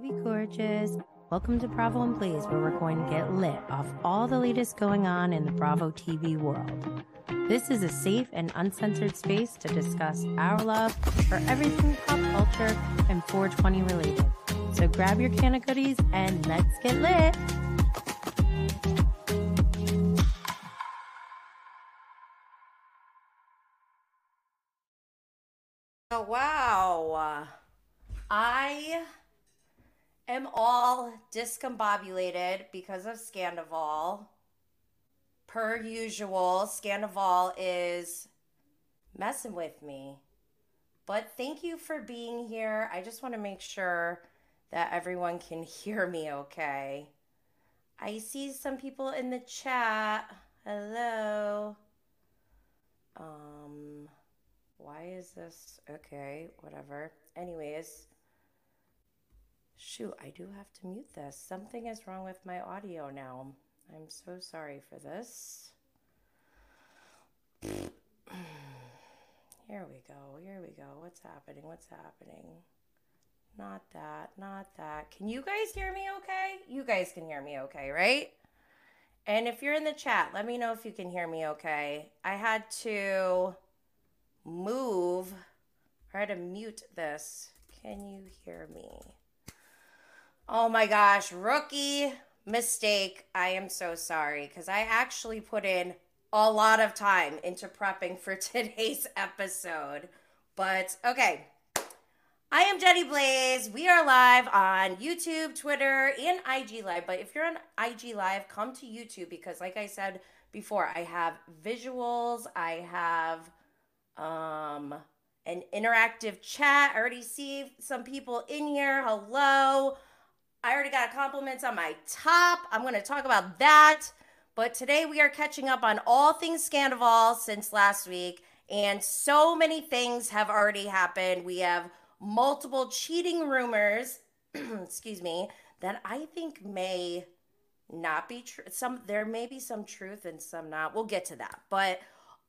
baby gorgeous. Welcome to Bravo and Blaze, where we're going to get lit off all the latest going on in the Bravo TV world. This is a safe and uncensored space to discuss our love for everything pop culture and 420 related. So grab your can of goodies and let's get lit. Discombobulated because of Scandoval. Per usual, Scandoval is messing with me. But thank you for being here. I just want to make sure that everyone can hear me okay. I see some people in the chat. Hello. Um why is this okay, whatever. Anyways, shoot, I do have to mute this. Something is wrong with my audio now. I'm so sorry for this. Here we go. Here we go. What's happening? What's happening? Not that. Not that. Can you guys hear me okay? You guys can hear me okay, right? And if you're in the chat, let me know if you can hear me okay. I had to move I had to mute this. Can you hear me? Oh my gosh, rookie mistake. I am so sorry because I actually put in a lot of time into prepping for today's episode. But okay. I am Jenny Blaze. We are live on YouTube, Twitter, and IG Live. But if you're on IG Live, come to YouTube because, like I said before, I have visuals, I have um, an interactive chat. I already see some people in here. Hello. I already got compliments on my top. I'm going to talk about that. But today we are catching up on all things Scandoval since last week. And so many things have already happened. We have multiple cheating rumors, excuse me, that I think may not be true. Some there may be some truth and some not. We'll get to that. But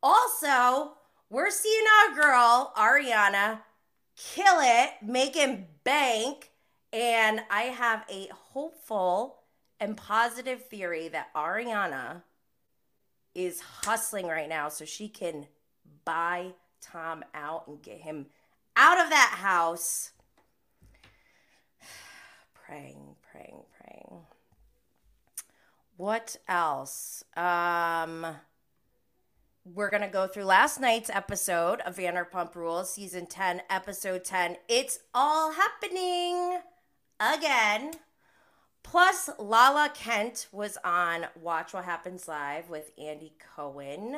also, we're seeing our girl, Ariana, kill it, making bank. And I have a hopeful and positive theory that Ariana is hustling right now so she can buy Tom out and get him out of that house. praying, praying, praying. What else? Um we're going to go through last night's episode of Vanderpump Rules, season 10, episode 10. It's all happening again. Plus, Lala Kent was on Watch What Happens Live with Andy Cohen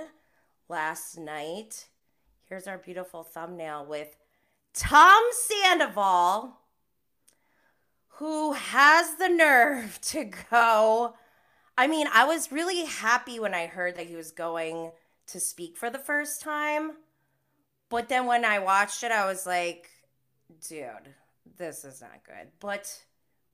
last night. Here's our beautiful thumbnail with Tom Sandoval, who has the nerve to go. I mean, I was really happy when I heard that he was going to speak for the first time. But then when I watched it, I was like, dude, this is not good. But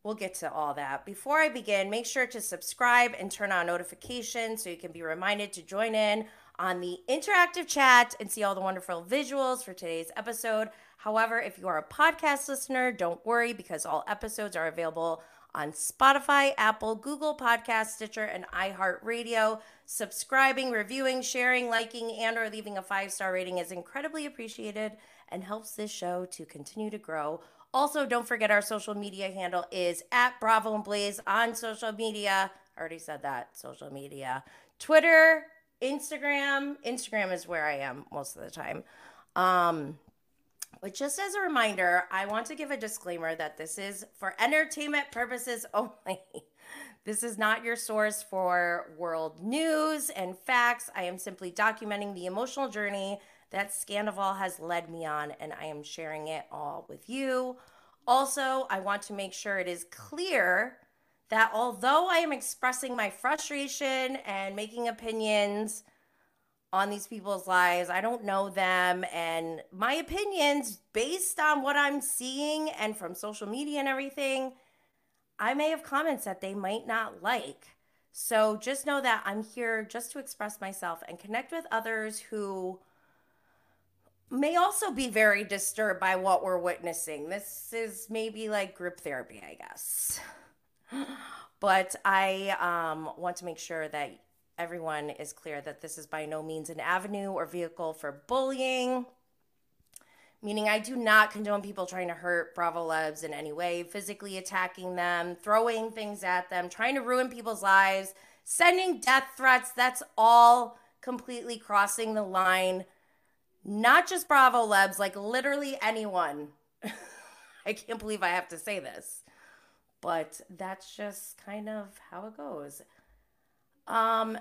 we'll get to all that. Before I begin, make sure to subscribe and turn on notifications so you can be reminded to join in on the interactive chat and see all the wonderful visuals for today's episode. However, if you are a podcast listener, don't worry because all episodes are available on Spotify, Apple, Google Podcast, Stitcher, and iHeartRadio. Subscribing, reviewing, sharing, liking, and or leaving a five-star rating is incredibly appreciated and helps this show to continue to grow. Also, don't forget our social media handle is at Bravo and Blaze on social media. I already said that, social media. Twitter, Instagram. Instagram is where I am most of the time. Um, but just as a reminder, I want to give a disclaimer that this is for entertainment purposes only. This is not your source for world news and facts. I am simply documenting the emotional journey that Scandoval has led me on, and I am sharing it all with you. Also, I want to make sure it is clear that although I am expressing my frustration and making opinions, on these people's lives. I don't know them. And my opinions, based on what I'm seeing and from social media and everything, I may have comments that they might not like. So just know that I'm here just to express myself and connect with others who may also be very disturbed by what we're witnessing. This is maybe like group therapy, I guess. But I um, want to make sure that everyone is clear that this is by no means an avenue or vehicle for bullying. Meaning, I do not condone people trying to hurt Bravo Lebs in any way, physically attacking them, throwing things at them, trying to ruin people's lives, sending death threats. That's all completely crossing the line. Not just Bravo Lebs, like literally anyone. I can't believe I have to say this but that's just kind of how it goes. Um,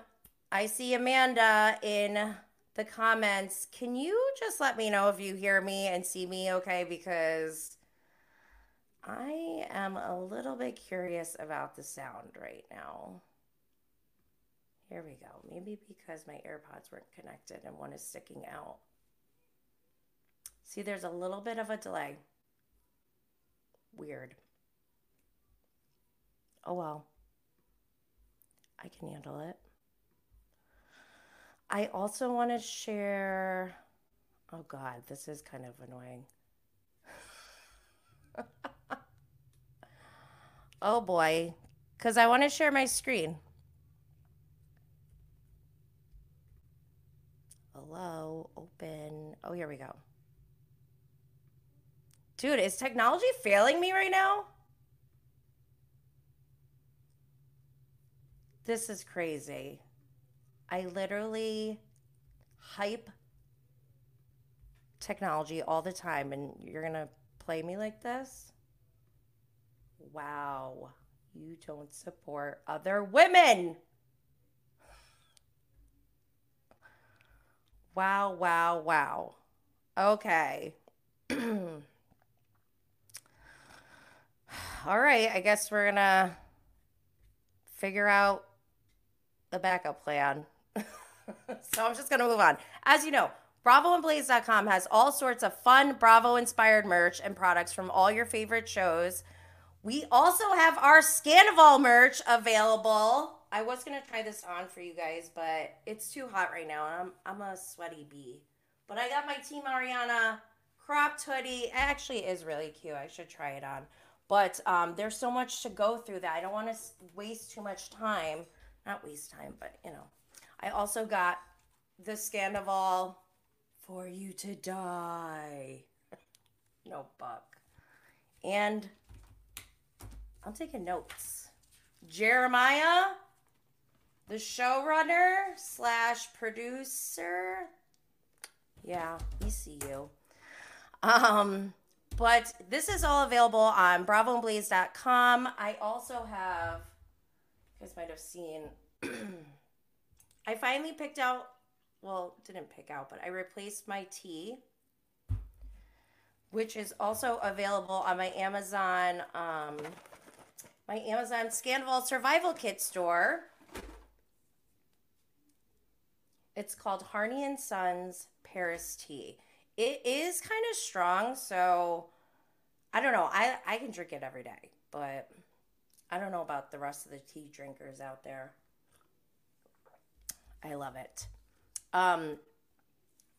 I see Amanda in the comments. Can you just let me know if you hear me and see me okay? Because I am a little bit curious about the sound right now. Here we go. Maybe because my AirPods weren't connected and one is sticking out. See, there's a little bit of a delay. Weird. Oh well. I can handle it. I also want to share. Oh God, this is kind of annoying. oh boy, because I want to share my screen. Hello, open. Oh, here we go. Dude, is technology failing me right now? This is crazy. I literally hype technology all the time, and you're going to play me like this? Wow. You don't support other women. Wow, wow, wow. Okay. all right, I guess we're to figure out the backup plan. so I'm just to move on. As you know, BravoandBlaze.com has all sorts of fun Bravo inspired merch and products from all your favorite shows. We also have our Scandoval merch available. I was gonna try this on for you guys, but it's too hot right now, I'm I'm a sweaty bee. But I got my Team Ariana cropped hoodie. It actually is really cute. I should try it on. But um, there's so much to go through that I don't want to waste too much time not waste time, but you know. I also got the Scandoval for you to die. no buck. And I'm taking notes. Jeremiah, the showrunner slash producer. Yeah, we see you. Um, but this is all available on bravoandblaze.com. I also have you guys might have seen. I finally picked out, well, didn't pick out, but I replaced my tea, which is also available on my Amazon, um, my Amazon Scandoval Survival Kit store. It's called Harney and Sons Paris Tea. It is kind of strong, so I don't know. I I can drink it every day, but I don't know about the rest of the tea drinkers out there. I love it. Um,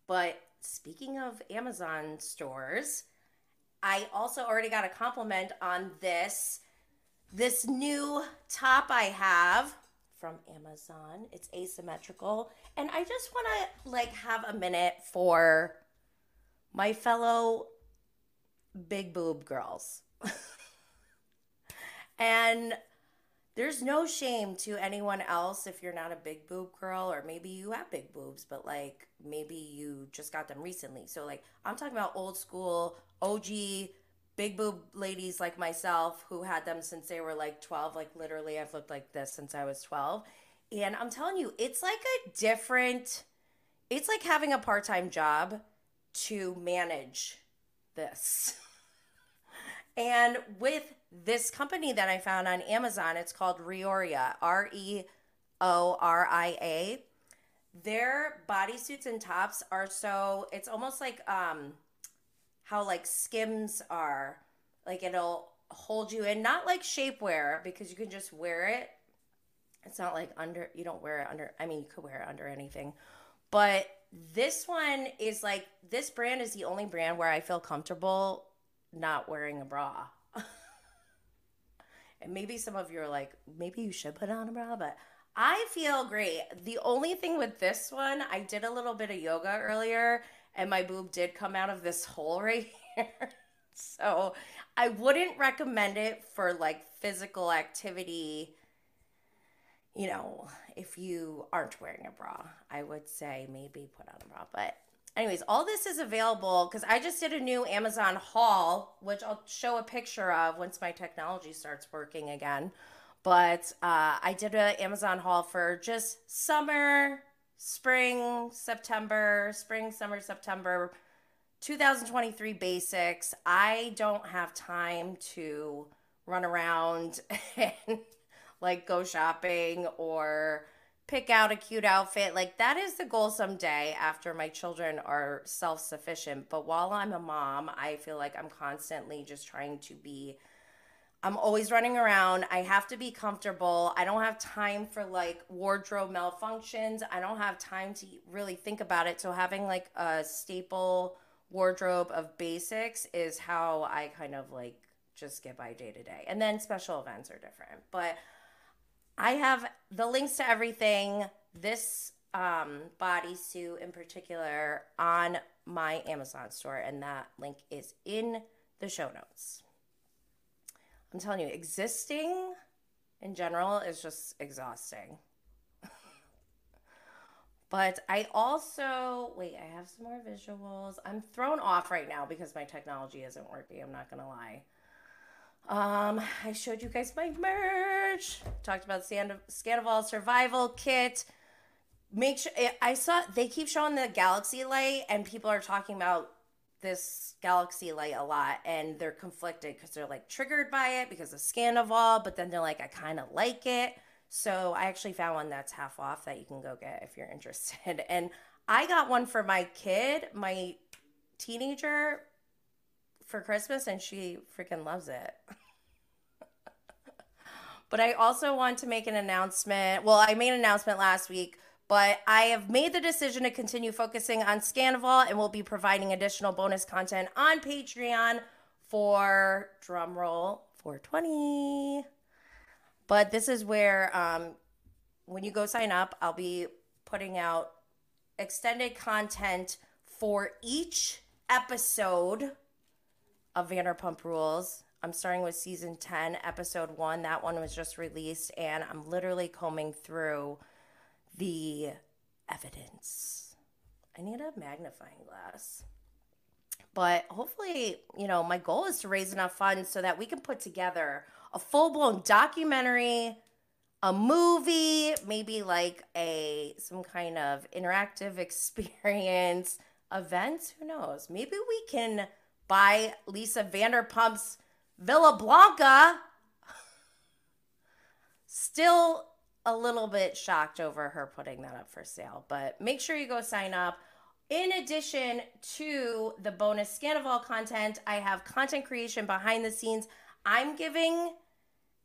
but speaking of Amazon stores, I also already got a compliment on this this new top I have from Amazon. It's asymmetrical, and I just want to like have a minute for my fellow big boob girls. And there's no shame to anyone else if you're not a big boob girl or maybe you have big boobs but like maybe you just got them recently. So like i'm talking about old school og big boob ladies like myself who had them since they were like 12 like literally i've looked like this since i was 12 and i'm telling you it's like a different it's like having a part-time job to manage this and with this company that I found on Amazon. It's called Reoria, R E O R I A. Their bodysuits and tops are so it's almost like um how like skims are. Like it'll hold you in, not like shapewear because you can just wear it. It's not like under you don't wear it under I mean you could wear it under anything. But this one is like this brand is the only brand where I feel comfortable not wearing a bra. and maybe some of you are like, maybe you should put on a bra, but I feel great. The only thing with this one, I did a little bit of yoga earlier and my boob did come out of this hole right here. so I wouldn't recommend it for like physical activity. You know, if you aren't wearing a bra, I would say maybe put on a bra. But, anyways, all this is available because I just did a new Amazon haul, which I'll show a picture of once my technology starts working again. But uh, I did an Amazon haul for just summer, spring, September, spring, summer, September 2023 basics. I don't have time to run around and like go shopping or pick out a cute outfit. Like that is the goal someday after my children are self-sufficient. But while I'm a mom, I feel like I'm constantly just trying to be I'm always running around. I have to be comfortable. I don't have time for like wardrobe malfunctions. I don't have time to really think about it. So having like a staple wardrobe of basics is how I kind of like just get by day to day. And then special events are different. But I have the links to everything, this um, bodysuit in particular, on my Amazon store. And that link is in the show notes. I'm telling you, existing in general is just exhausting. but I also, wait, I have some more visuals. I'm thrown off right now because my technology isn't working. I'm not going to lie. Um, I showed you guys my merch. Talked about Scandoval Survival Kit. Make sure eh, I saw they keep showing the Galaxy Light, and people are talking about this Galaxy Light a lot and they're conflicted because they're like triggered by it because of Scandoval, but then they're like, I kind of like it. So I actually found one that's half off that you can go get if you're interested. And I got one for my kid, my teenager, for Christmas, and she freaking loves it. but I also want to make an announcement. Well, I made an announcement last week but I have made the decision to continue focusing on Scandoval and will be providing additional bonus content on Patreon for drumroll 420. But this is where, um, when you go sign up, I'll be putting out extended content for each episode of Vanderpump Rules. I'm starting with season 10, episode one. That one was just released, and I'm literally combing through the evidence. I need a magnifying glass. But hopefully, you know, my goal is to raise enough funds so that we can put together a full blown documentary, a movie, maybe like a some kind of interactive experience events. Who knows? Maybe we can buy Lisa Vanderpump's Villa Blanca. Still a little bit shocked over her putting that up for sale, but make sure you go sign up. In addition to the bonus Scandoval content, I have content creation behind the scenes. I'm giving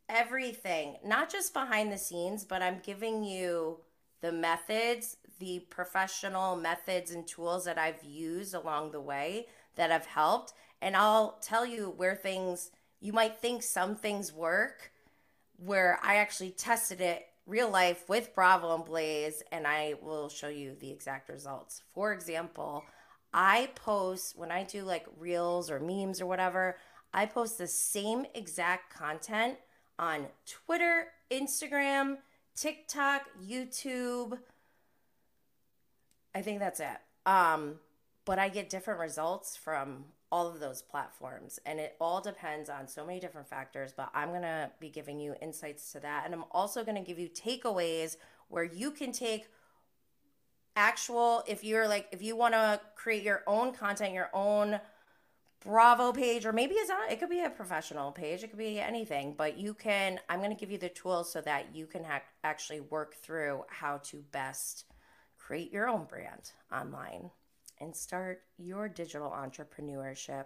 everything, not just behind the scenes, but I'm giving you the methods, the professional methods and tools that I've used along the way that have helped. And I'll tell you where things, you might think some things work, where I actually tested it real life with Bravo and Blaze, and I will show you the exact results. For example, I post when I do like reels or memes or whatever, I post the same exact content on Twitter, Instagram, TikTok, YouTube. I think that's it. Um, but I get different results from all of those platforms. And it all depends on so many different factors, but I'm going to be giving you insights to that. And I'm also going to give you takeaways where you can take actual, if you're like, if you want to create your own content, your own Bravo page, or maybe it's not, it could be a professional page, it could be anything, but you can, I'm going to give you the tools so that you can ha- actually work through how to best create your own brand online and start your digital entrepreneurship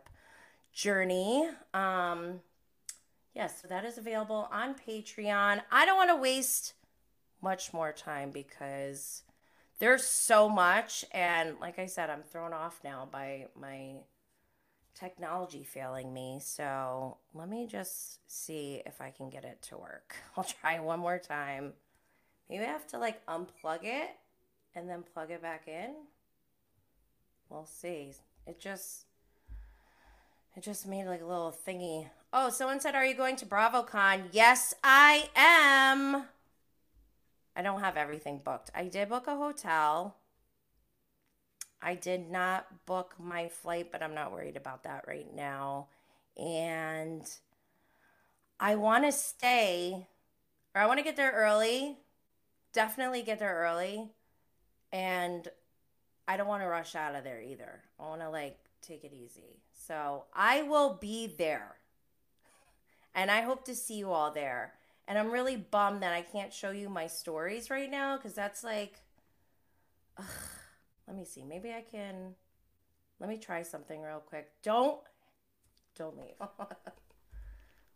journey. Um, yes, so that is available on Patreon. I don't want to waste much more time because there's so much and like I said, I'm thrown off now by my technology failing me. So let me just see if I can get it to work. I'll try one more time. Maybe I have to like unplug it and then plug it back in. We'll see. It just it just made like a little thingy. Oh, someone said, Are you going to BravoCon? Yes, I am. I don't have everything booked. I did book a hotel. I did not book my flight, but I'm not worried about that right now. And I want to stay, or I want to get there early. Definitely get there early. And I don't want to rush out of there either. I want to like take it easy. So I will be there. And I hope to see you all there. And I'm really bummed that I can't show you my stories right now because that's like, ugh, let me see. Maybe I can. Let me try something real quick. Don't, don't leave.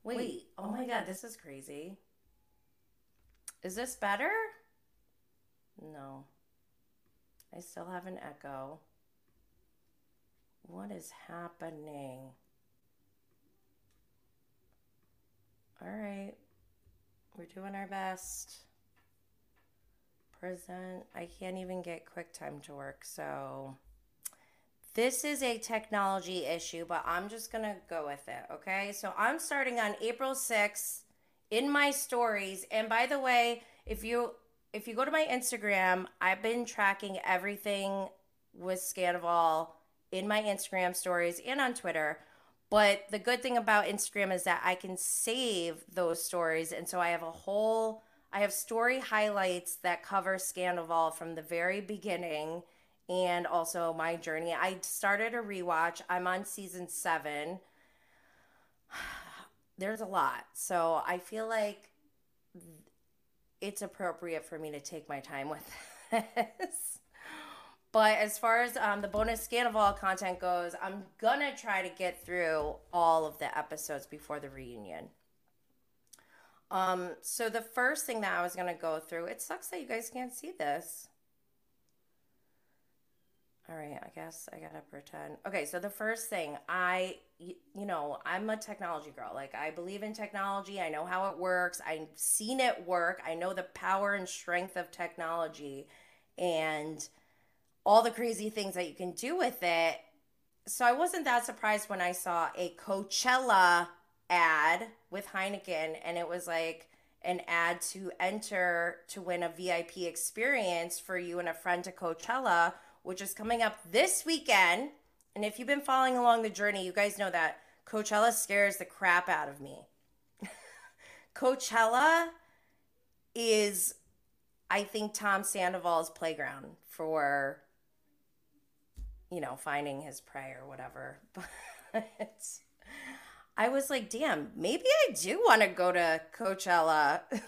Wait, Wait. Oh, oh my God, this is crazy. Is this better? No. I still have an echo. What is happening? All right. We're doing our best. Present. I can't even get QuickTime to work, so this is a technology issue, but I'm just going to go with it, okay? So I'm starting on April 6th in my stories. And by the way, if you if you go to my Instagram, I've been tracking everything with Scandoval in my Instagram stories and on Twitter. But the good thing about Instagram is that I can save those stories. And so I have a whole, I have story highlights that cover Scandoval from the very beginning and also my journey. I started a rewatch. I'm on season seven. There's a lot. So I feel like it's appropriate for me to take my time with this. But as far as um, the bonus Scandoval content goes, I'm gonna try to get through all of the episodes before the reunion. Um, so the first thing that I was gonna go through, it sucks that you guys can't see this. All right, I guess I gotta pretend. Okay, so the first thing, I, you know, I'm a technology girl. Like, I believe in technology. I know how it works. I've seen it work. I know the power and strength of technology. And all the crazy things that you can do with it. So I wasn't that surprised when I saw a Coachella ad with Heineken and it was like an ad to enter to win a VIP experience for you and a friend to Coachella, which is coming up this weekend. And if you've been following along the journey, you guys know that Coachella scares the crap out of me. Coachella is, I think, Tom Sandoval's playground for you know, finding his prey or whatever. But I was like, damn, maybe I do want to go to Coachella.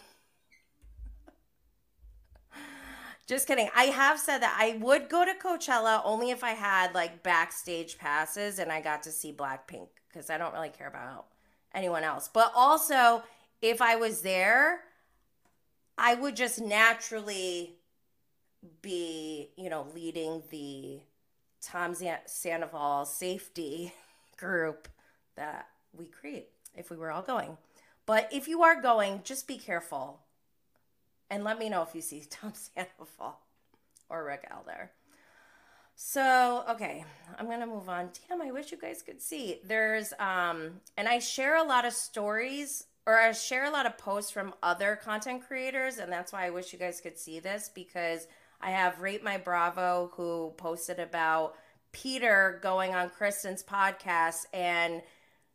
Just kidding. I have said that I would go to Coachella only if I had like backstage passes and I got to see Blackpink because I don't really care about anyone else. But also, if I was there, I would just naturally be, you know, leading the Tom Sandoval safety group that we create if we were all going. But if you are going, just be careful and let me know if you see Tom Sandoval or Raquel there. So, okay, I'm going to move on. Damn, I wish you guys could see. There's, um, and I share a lot of stories or I share a lot of posts from other content creators, and that's why I wish you guys could see this because I have Rate My Bravo who posted about Peter going on Kristen's podcast and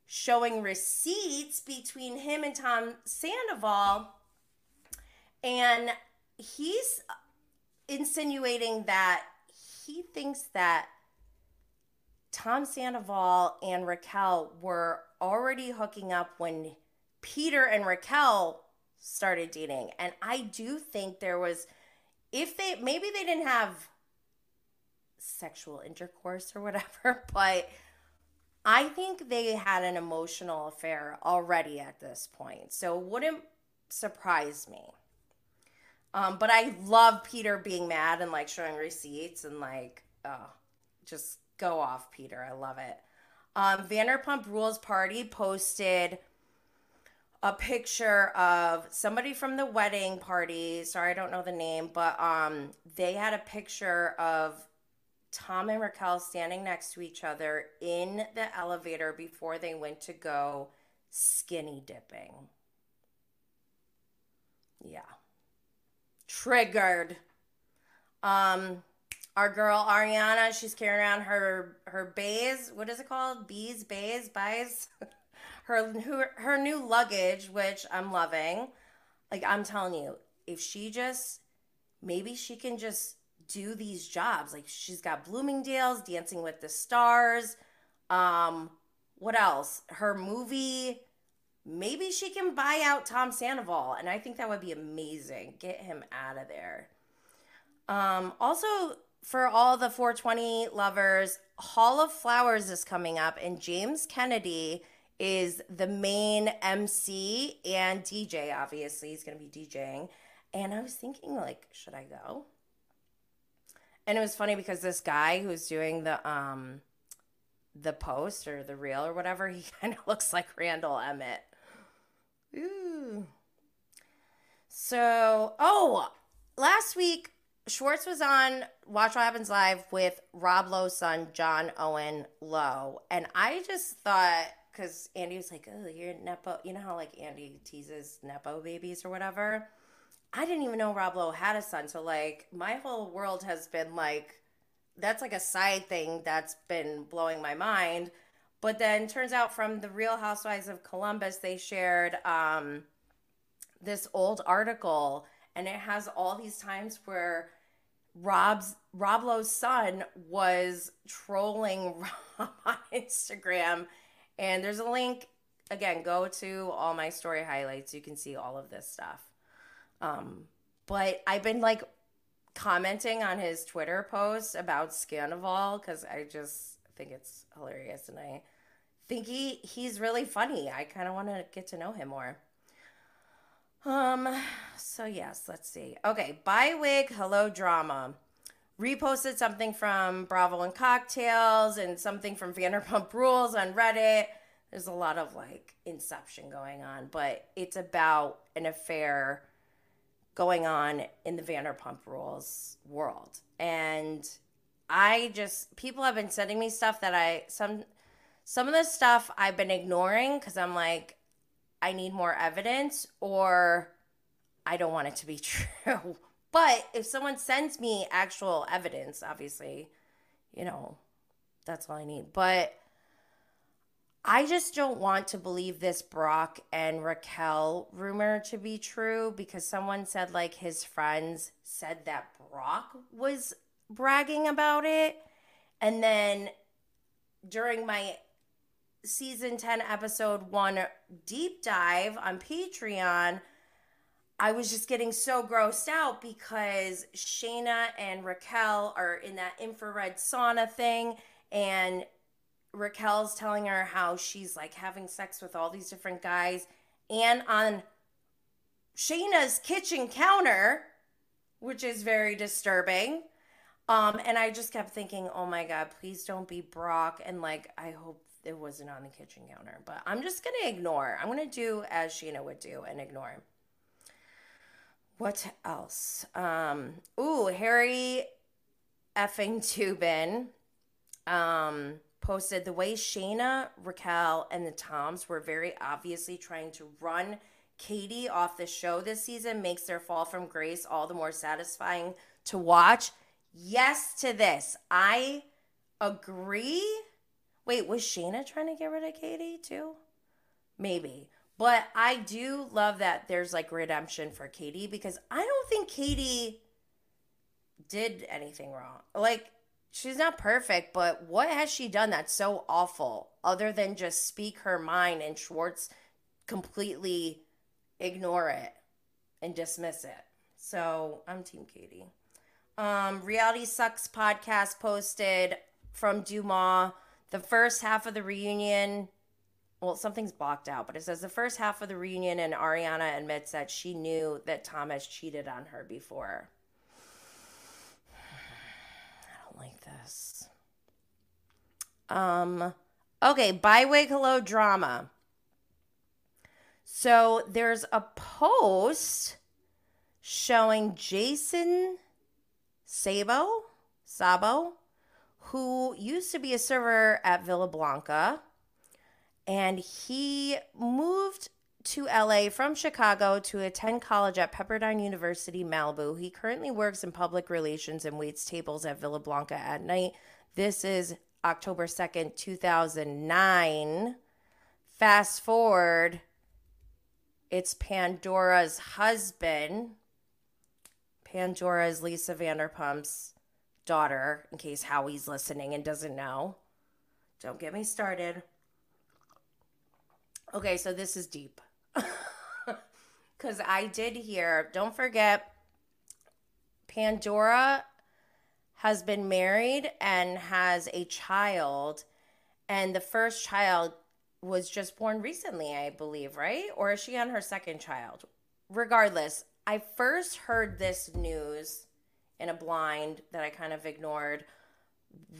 showing receipts between him and Tom Sandoval. And he's insinuating that he thinks that Tom Sandoval and Raquel were already hooking up when Peter and Raquel started dating. And I do think there was if they maybe they didn't have sexual intercourse or whatever, but I think they had an emotional affair already at this point. So it wouldn't surprise me. Um, but I love Peter being mad and like showing receipts and like, oh, just go off, Peter. I love it. Um, Vanderpump Rules Party posted a picture of somebody from the wedding party. Sorry, I don't know the name, but um, they had a picture of Tom and Raquel standing next to each other in the elevator before they went to go skinny dipping. Yeah. Triggered. Um our girl Ariana, she's carrying around her her bays. What is it called? Bees, bays, buys. her her her new luggage, which I'm loving. Like I'm telling you, if she just maybe she can just do these jobs. Like she's got Bloomingdale's, Dancing with the Stars. Um, what else? Her movie. Maybe she can buy out Tom Sandoval, and I think that would be amazing. Get him out of there. Um, also, for all the 420 lovers, Hall of Flowers is coming up, and James Kennedy is the main MC and DJ. Obviously, he's going to be DJing. And I was thinking, like, should I go? And it was funny because this guy who's doing the um the post or the reel or whatever, he kind of looks like Randall Emmett. Ooh. So, oh, last week Schwartz was on Watch What Happens Live with Rob Lowe's son, John Owen Lowe. And I just thought, because Andy was like, oh, you're Nepo. You know how like Andy teases Nepo babies or whatever? I didn't even know Rob Lowe had a son. So, like, my whole world has been like, that's like a side thing that's been blowing my mind. But then turns out from the Real Housewives of Columbus, they shared um, this old article, and it has all these times where Rob's Rob Lowe's son was trolling Rob on Instagram, and there's a link. Again, go to all my story highlights. You can see all of this stuff. Um, but I've been like commenting on his Twitter posts about Scandoval because I just think it's hilarious and I think he he's really funny. I kind of want to get to know him more. Um, so yes, let's see. Okay, Bywig Hello Drama reposted something from Bravo and Cocktails and something from Vanderpump Rules on Reddit. There's a lot of like inception going on, but it's about an affair going on in the Vanderpump Rules world. And I just people have been sending me stuff that I some some of the stuff I've been ignoring cuz I'm like I need more evidence or I don't want it to be true. but if someone sends me actual evidence, obviously, you know, that's all I need. But I just don't want to believe this Brock and Raquel rumor to be true because someone said like his friends said that Brock was bragging about it. And then during my season 10 episode 1 deep dive on Patreon, I was just getting so grossed out because Scheana and Raquel are in that infrared sauna thing and Raquel's telling her how she's like having sex with all these different guys. And on Scheana's kitchen counter, which is very disturbing. Um, and I just kept thinking, oh my God, please don't be Brock. And like, I hope it wasn't on the kitchen counter. But I'm just going to ignore. I'm going to do as Scheana would do and ignore. What else? Um, ooh, Harry effing Tubin. Um, posted the way Scheana, Raquel, and the Toms were very obviously trying to run Katie off the show this season makes their fall from grace all the more satisfying to watch. Yes to this. I agree. Wait, was Scheana trying to get rid of Katie too? Maybe. But I do love that there's like redemption for Katie because I don't think Katie did anything wrong. Like, she's not perfect, but what has she done that's so awful other than just speak her mind and Schwartz completely ignore it and dismiss it? So I'm Team Katie. Um, Reality Sucks podcast posted from DeuxMoi the first half of the reunion well, something's blocked out, but it says the first half of the reunion, and Ariana admits that she knew that Tom has cheated on her before. I don't like this. Um, okay, Bywig Hello drama. So there's a post showing Jason Sabo, Sabo, who used to be a server at Villa Blanca and he moved to LA from Chicago to attend college at Pepperdine University, Malibu. He currently works in public relations and waits tables at Villa Blanca at night. This is October 2nd, 2009. Fast forward, it's Pandora's husband. Pandora is Lisa Vanderpump's daughter, in case Howie's listening and doesn't know. Don't get me started. Okay, so this is deep. Because I did hear, don't forget, Pandora has been married and has a child. And the first child was just born recently, I believe, right? Or is she on her second child? Regardless, I first heard this news in a blind that I kind of ignored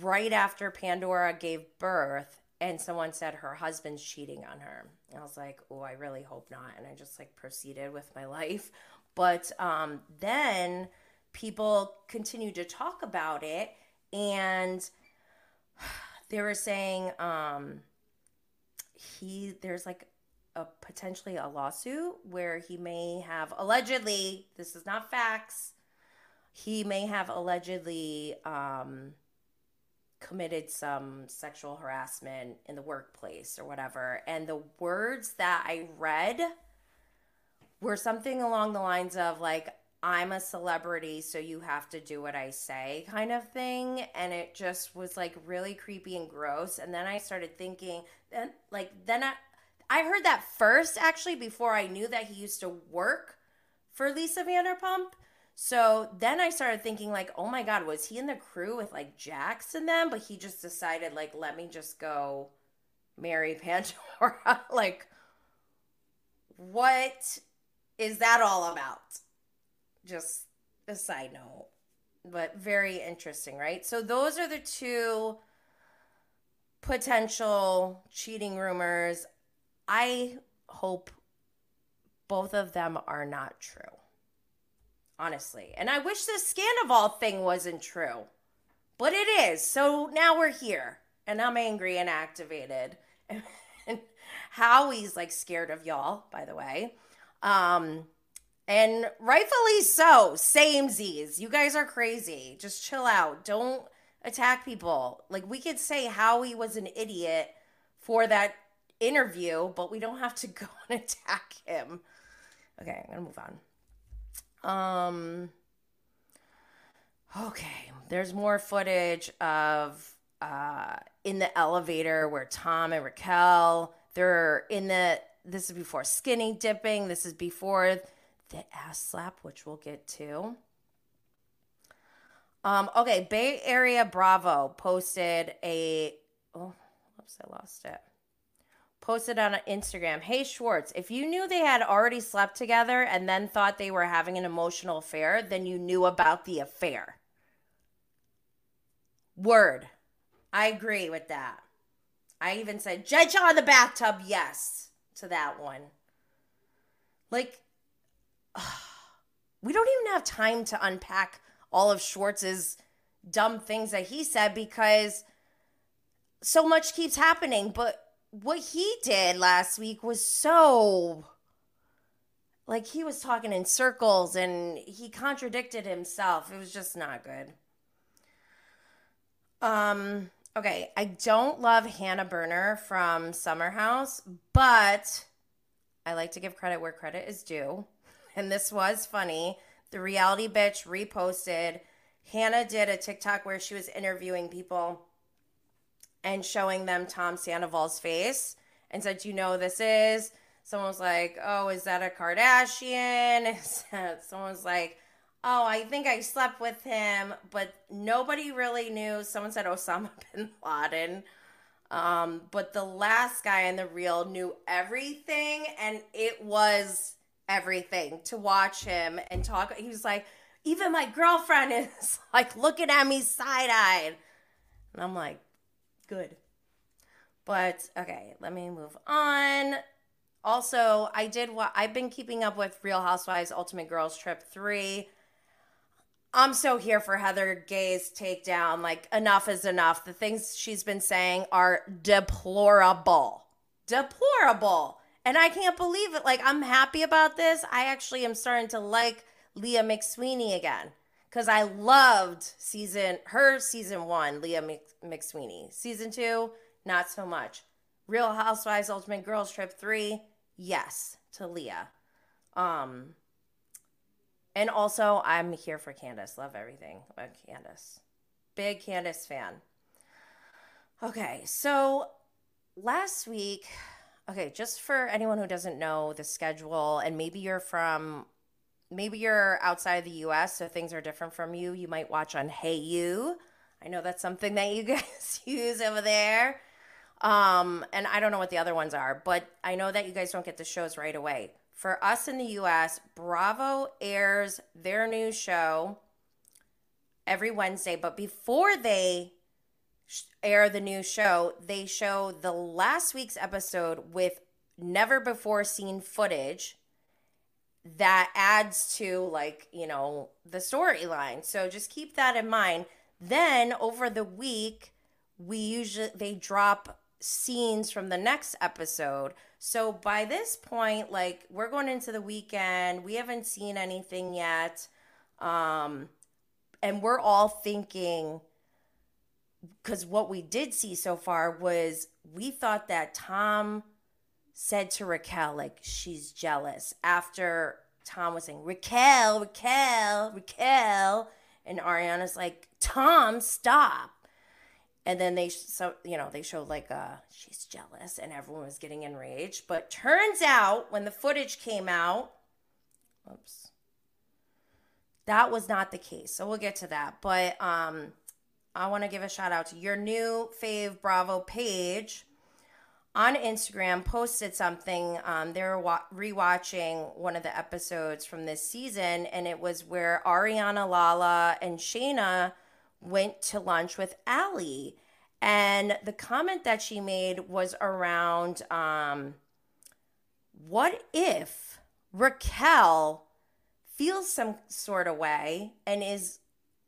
right after Pandora gave birth and someone said her husband's cheating on her. I was like, oh, I really hope not. And I just like proceeded with my life. But um, then people continued to talk about it and they were saying um, he there's like a potentially a lawsuit where he may have allegedly this is not facts he may have allegedly um, committed some sexual harassment in the workplace or whatever. And the words that I read were something along the lines of, like, I'm a celebrity, so you have to do what I say, kind of thing. And it just was like really creepy and gross. And then I started thinking, then, like, then I, I heard that first actually before I knew that he used to work for Lisa Vanderpump. So then I started thinking, like, oh my God, was he in the crew with like Jax and them? But he just decided, like, let me just go marry Pandora. like, what is that all about? Just a side note, but very interesting, right? So those are the two potential cheating rumors. I hope both of them are not true honestly. And I wish this Scandoval thing wasn't true, but it is. So now we're here, and I'm angry and activated. and Howie's like scared of y'all, by the way. Um, and rightfully so. Same Z's. You guys are crazy. Just chill out. Don't attack people. Like we could say Howie was an idiot for that interview, but we don't have to go and attack him. Okay, I'm gonna move on. Um Okay, there's more footage of uh in the elevator where Tom and Raquel they're in the this is before skinny dipping, this is before the ass slap, which we'll get to. Um, okay, Bay Area Bravo posted a oh, whoops, I lost it posted on Instagram Hey Schwartz, if you knew they had already slept together and then thought they were having an emotional affair, then you knew about the affair. Word. I agree with that. I even said, Judge on the bathtub, yes, to that one. Like, we don't even have time to unpack all of Schwartz's dumb things that he said because so much keeps happening. But what he did last week was so like he was talking in circles and he contradicted himself. It was just not good. Um okay, I don't love Hannah Berner from Summer House, but I like to give credit where credit is due. And this was funny. The reality bitch reposted Hannah did a TikTok where she was interviewing people and showing them Tom Sandoval's face and said, You know this is? Someone was like, Oh, is that a Kardashian? Someone was like, Oh, I think I slept with him, but nobody really knew. Someone said Osama bin Laden. Um, but the last guy in the reel knew everything, and it was everything to watch him and talk. He was like, even my girlfriend is like looking at me side eyed. And I'm like, good. But okay, let me move on. Also, I did what I've been keeping up with Real Housewives Ultimate Girls Trip 3. I'm so here for Heather Gay's takedown. Like, enough is enough. The things she's been saying are deplorable. Deplorable. And I can't believe it. Like, I'm happy about this. I actually am starting to like Leah McSweeney again because I loved season her season one, Leah McSweeney. Season two, not so much. Real Housewives Ultimate Girls Trip three, yes to Leah. Um, and also, I'm here for Candace. Love everything about Candace. Big Candace fan. Okay, so last week, okay, just for anyone who doesn't know the schedule, and maybe you're from, maybe you're outside the US, so things are different from you. You might watch on Hayu. I know that's something that you guys use over there. Um, and I don't know what the other ones are, but I know that you guys don't get the shows right away for us in the US, Bravo airs their new show every Wednesday. But before they air the new show, they show the last week's episode with never before seen footage that adds to, like, you know, the storyline. So just keep that in mind. Then over the week, we usually, they drop scenes from the next episode. So by this point, like we're going into the weekend, we haven't seen anything yet. Um, and we're all thinking because what we did see so far was we thought that Tom said to Raquel, like, she's jealous. After Tom was saying, Raquel, Raquel, Raquel. And Ariana's like, Tom, stop. And then they so you know they showed like uh she's jealous and everyone was getting enraged. But turns out when the footage came out oops that was not the case. So we'll get to that. But um i want to give a shout out to your new fave bravo page on instagram posted something um, they were wa- rewatching one of the episodes from this season and it was where ariana lala and scheana went to lunch with Ali. And the comment that she made was around um, what if Raquel feels some sort of way and is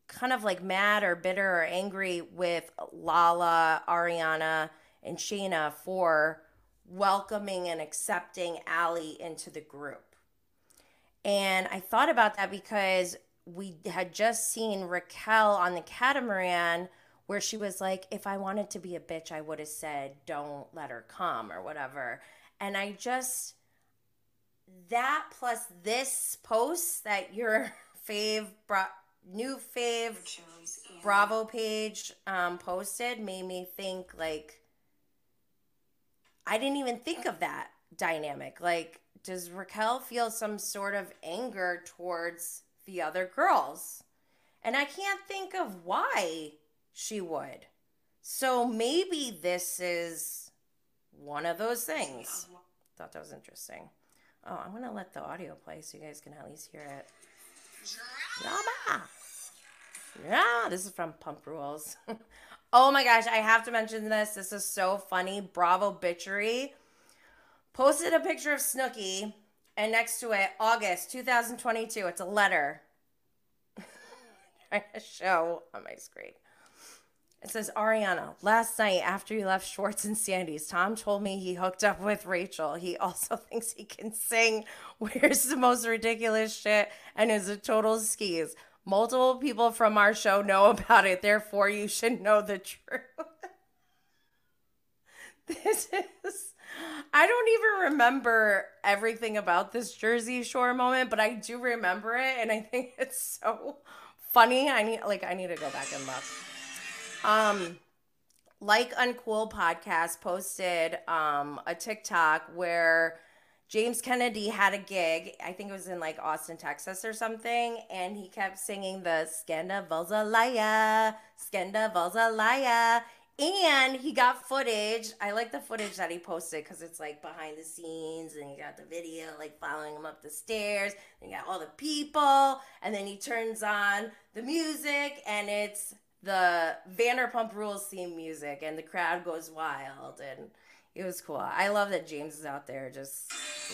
kind of like mad or bitter or angry with Lala, Ariana, and Scheana for welcoming and accepting Ali into the group. And I thought about that because we had just seen Raquel on the catamaran where she was like, if I wanted to be a bitch, I would have said, don't let her come or whatever. And I just, that plus this post that your fave, bra- new fave Bravo page um, posted made me think, like, I didn't even think of that dynamic. Like, does Raquel feel some sort of anger towards the other girls. And I can't think of why she would. So maybe this is one of those things. Thought that was interesting. Oh, I'm going to let the audio play so you guys can at least hear it. Drama. Yeah, this is from Pump Rules. oh my gosh, I have to mention this. This is so funny. Bravo Bitchery posted a picture of Snooki and next to it, August 2022. It's a letter. to show on my screen. It says, Ariana, last night after you left Schwartz and Sandy's, Tom told me he hooked up with Rachel. He also thinks he can sing, wears the most ridiculous shit, and is a total skis. Multiple people from our show know about it, therefore, you should know the truth. this is I don't even remember everything about this Jersey Shore moment, but I do remember it, and I think it's so funny. I need like I need to go back and look. Um, like Uncool podcast posted um a TikTok where James Kennedy had a gig. I think it was in like Austin, Texas or something, and he kept singing the Skenda Volzalaya, Skenda Volzalaya And he got footage. I like the footage that he posted because it's like behind the scenes, and you got the video like following him up the stairs. And you got all the people, and then he turns on the music, and it's the Vanderpump Rules theme music, and the crowd goes wild, and it was cool. I love that James is out there just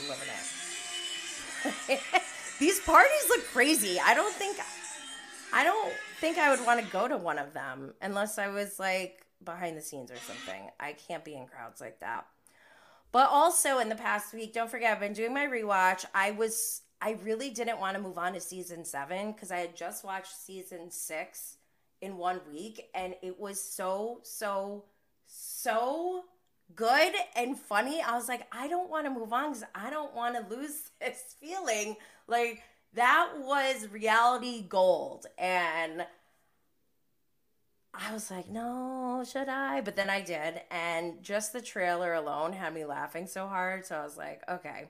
living it. These parties look crazy. I don't think I don't think I would want to go to one of them unless I was like behind the scenes or something. I can't be in crowds like that. But also in the past week, don't forget I've been doing my rewatch. I was I really didn't want to move on to season 7 cuz I had just watched season 6 in one week and it was so so so good and funny. I was like, I don't want to move on cuz I don't want to lose this feeling. Like that was reality gold and I was like, no, should I? But then I did. And just the trailer alone had me laughing so hard. So I was like, okay,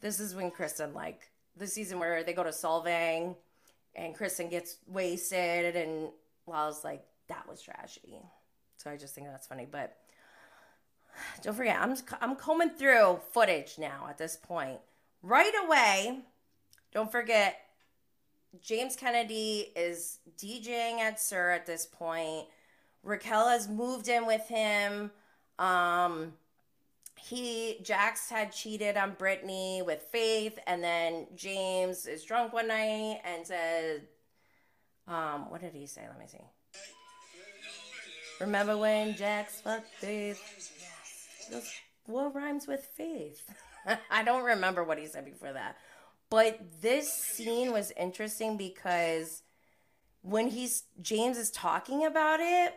this is when Kristen, like, the season where they go to Solvang and Kristen gets wasted. And well, I was like, that was trashy. So I just think that's funny. But don't forget, I'm, I'm combing through footage now at this point. Right away, don't forget, James Kennedy is DJing at SUR at this point. Raquel has moved in with him. Um, he Jax had cheated on Brittany with Faith, and then James is drunk one night and said, um, what did he say? Let me see. Remember when Jax fucked Faith? What rhymes with Faith? I don't remember what he said before that. But this scene was interesting because when he's James is talking about it,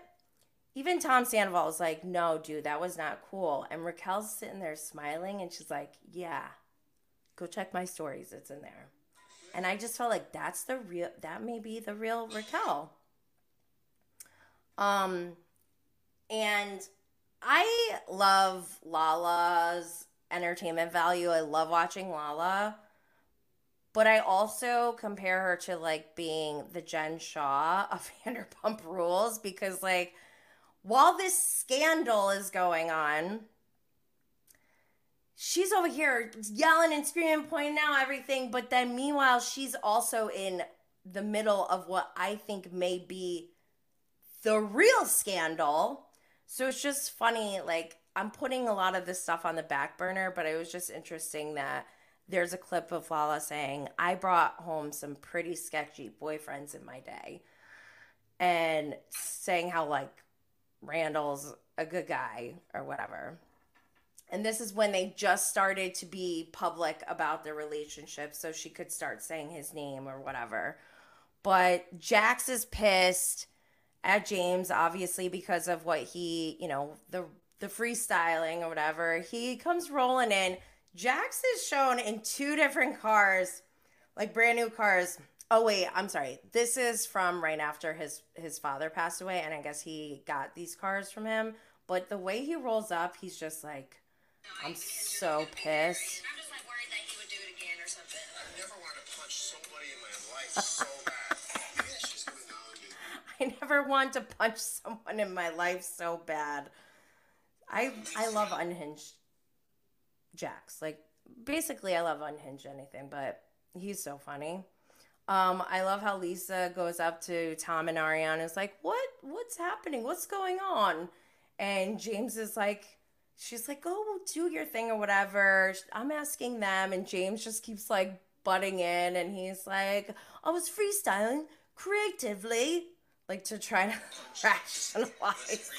even Tom Sandoval is like, "No, dude, that was not cool." And Raquel's sitting there smiling, and she's like, "Yeah, go check my stories. It's in there." And I just felt like that's the real. That may be the real Raquel. Um, and I love Lala's entertainment value. I love watching Lala but I also compare her to like being the Jen Shah of Vanderpump Rules because, like, while this scandal is going on, she's over here yelling and screaming, pointing out everything. But then, meanwhile, she's also in the middle of what I think may be the real scandal. So it's just funny. Like, I'm putting a lot of this stuff on the back burner, but it was just interesting that there's a clip of Lala saying, I brought home some pretty sketchy boyfriends in my day. And saying how, like, Randall's a good guy or whatever. And this is when they just started to be public about their relationship, so she could start saying his name or whatever. But Jax is pissed at James, obviously, because of what he, you know, the the freestyling or whatever. He comes rolling in Jax is shown in two different cars, like brand new cars. Oh wait, I'm sorry. This is from right after his his father passed away, and I guess he got these cars from him. But the way he rolls up, he's just like, I'm so pissed. I never want to punch someone in my life so bad. I I love unhinged Jax. Like basically I love Unhinged anything, but he's so funny. Um, I love how Lisa goes up to Tom and Ariana is like, What what's happening? What's going on? And James is like she's like, Go do your thing or whatever. I'm asking them and James just keeps like butting in and he's like, I was freestyling creatively, like to try to rationalize.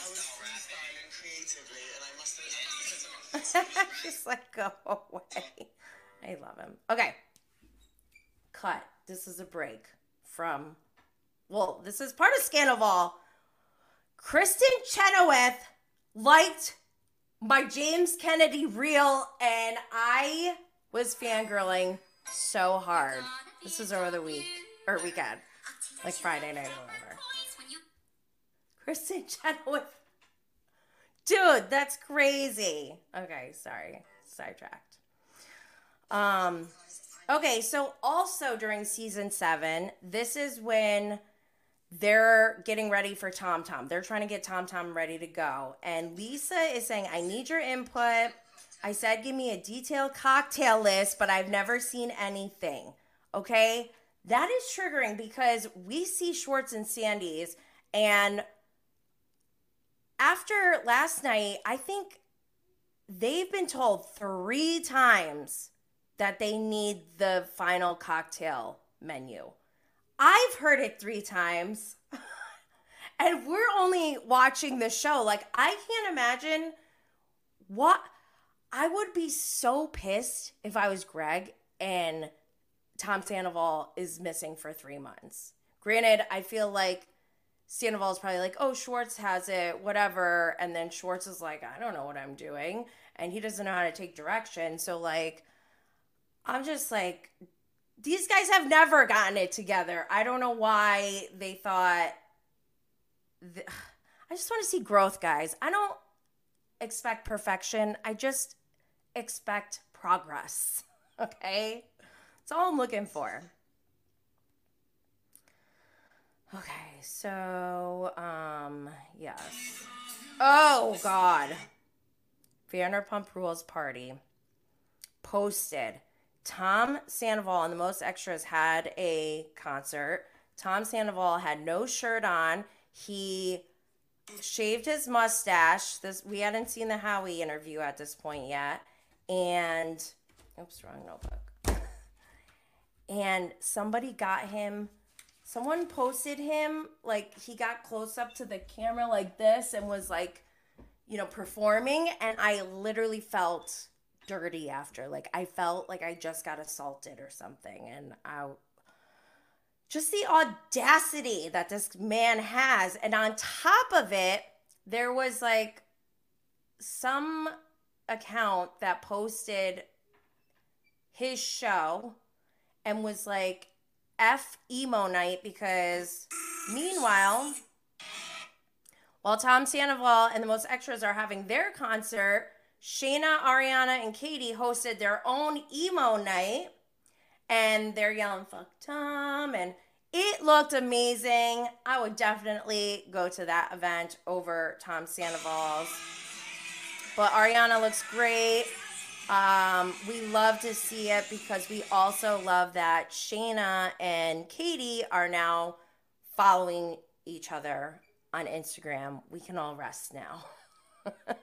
She's like, go away. I love him. Okay. Cut. This is a break from, well, this is part of Scandal. Kristin Chenoweth liked my James Kennedy reel, and I was fangirling so hard. This was over the week, or weekend, like Friday night or whatever. Kristin Chenoweth Dude, that's crazy. Okay, sorry. Sidetracked. Um okay, so also during season 7, this is when they're getting ready for Tom Tom. They're trying to get Tom Tom ready to go. And Lisa is saying, I need your input. I said, give me a detailed cocktail list, but I've never seen anything. Okay. That is triggering because we see Schwartz and Sandy's. And after last night, I think they've been told three times that they need the final cocktail menu. I've heard it three times. and we're only watching the show. Like, I can't imagine what I would be so pissed if I was Greg and Tom Sandoval is missing for three months. Granted, I feel like Sandoval is probably like, oh, Schwartz has it, whatever. And then Schwartz is like, I don't know what I'm doing. And he doesn't know how to take direction. So, like, I'm just like, these guys have never gotten it together. I don't know why they thought. Th- I just want to see growth, guys. I don't expect perfection. I just expect progress. Okay? That's all I'm looking for. Okay, so um yes. Oh god. Vanderpump Rules party posted Tom Sandoval and the Most Extras had a concert. Tom Sandoval had no shirt on. He shaved his mustache. This we hadn't seen the Howie interview at this point yet. And oops, wrong notebook. and somebody got him someone posted him like he got close up to the camera like this and was like you know performing and I literally felt dirty after. Like I felt like I just got assaulted or something. And I just the audacity that this man has. And on top of it, there was like some account that posted his show and was like F emo night because meanwhile, while Tom Sandoval and the most extras are having their concert, Scheana, Ariana, and Katie hosted their own emo night, and they're yelling "fuck Tom," and it looked amazing. I would definitely go to that event over Tom Sandoval's. But Ariana looks great. Um, we love to see it because we also love that Scheana and Katie are now following each other on Instagram. We can all rest now.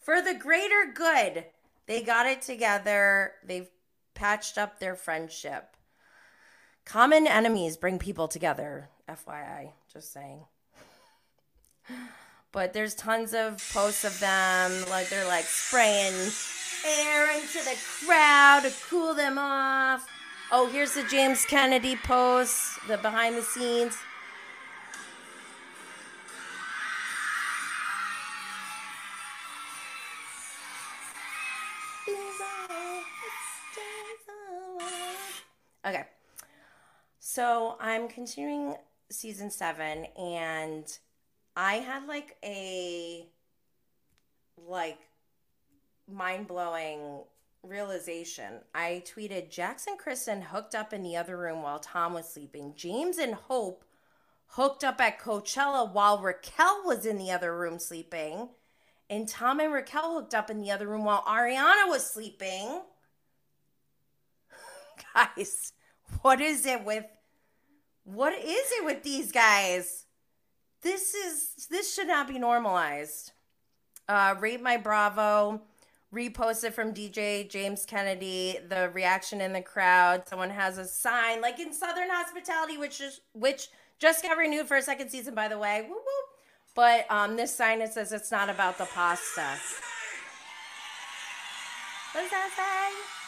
for the greater good. They got it together. They've patched up their friendship. Common enemies bring people together, FYI, just saying. But there's tons of posts of them, like they're like spraying air into the crowd to cool them off. Oh, here's the James Kennedy post, the behind the scenes. Okay. So I'm continuing season seven, and I had like a like mind blowing realization. I tweeted Jackson Kristen hooked up in the other room while Tom was sleeping. James and Hope hooked up at Coachella while Raquel was in the other room sleeping. And Tom and Raquel hooked up in the other room while Ariana was sleeping. guys, what is it with what is it with these guys? This is this should not be normalized. Uh rate my bravo reposted from DJ James Kennedy, the reaction in the crowd. Someone has a sign like in Southern Hospitality, which is which just got renewed for a second season, by the way. But um, this sign it says it's not about the pasta. What does that say?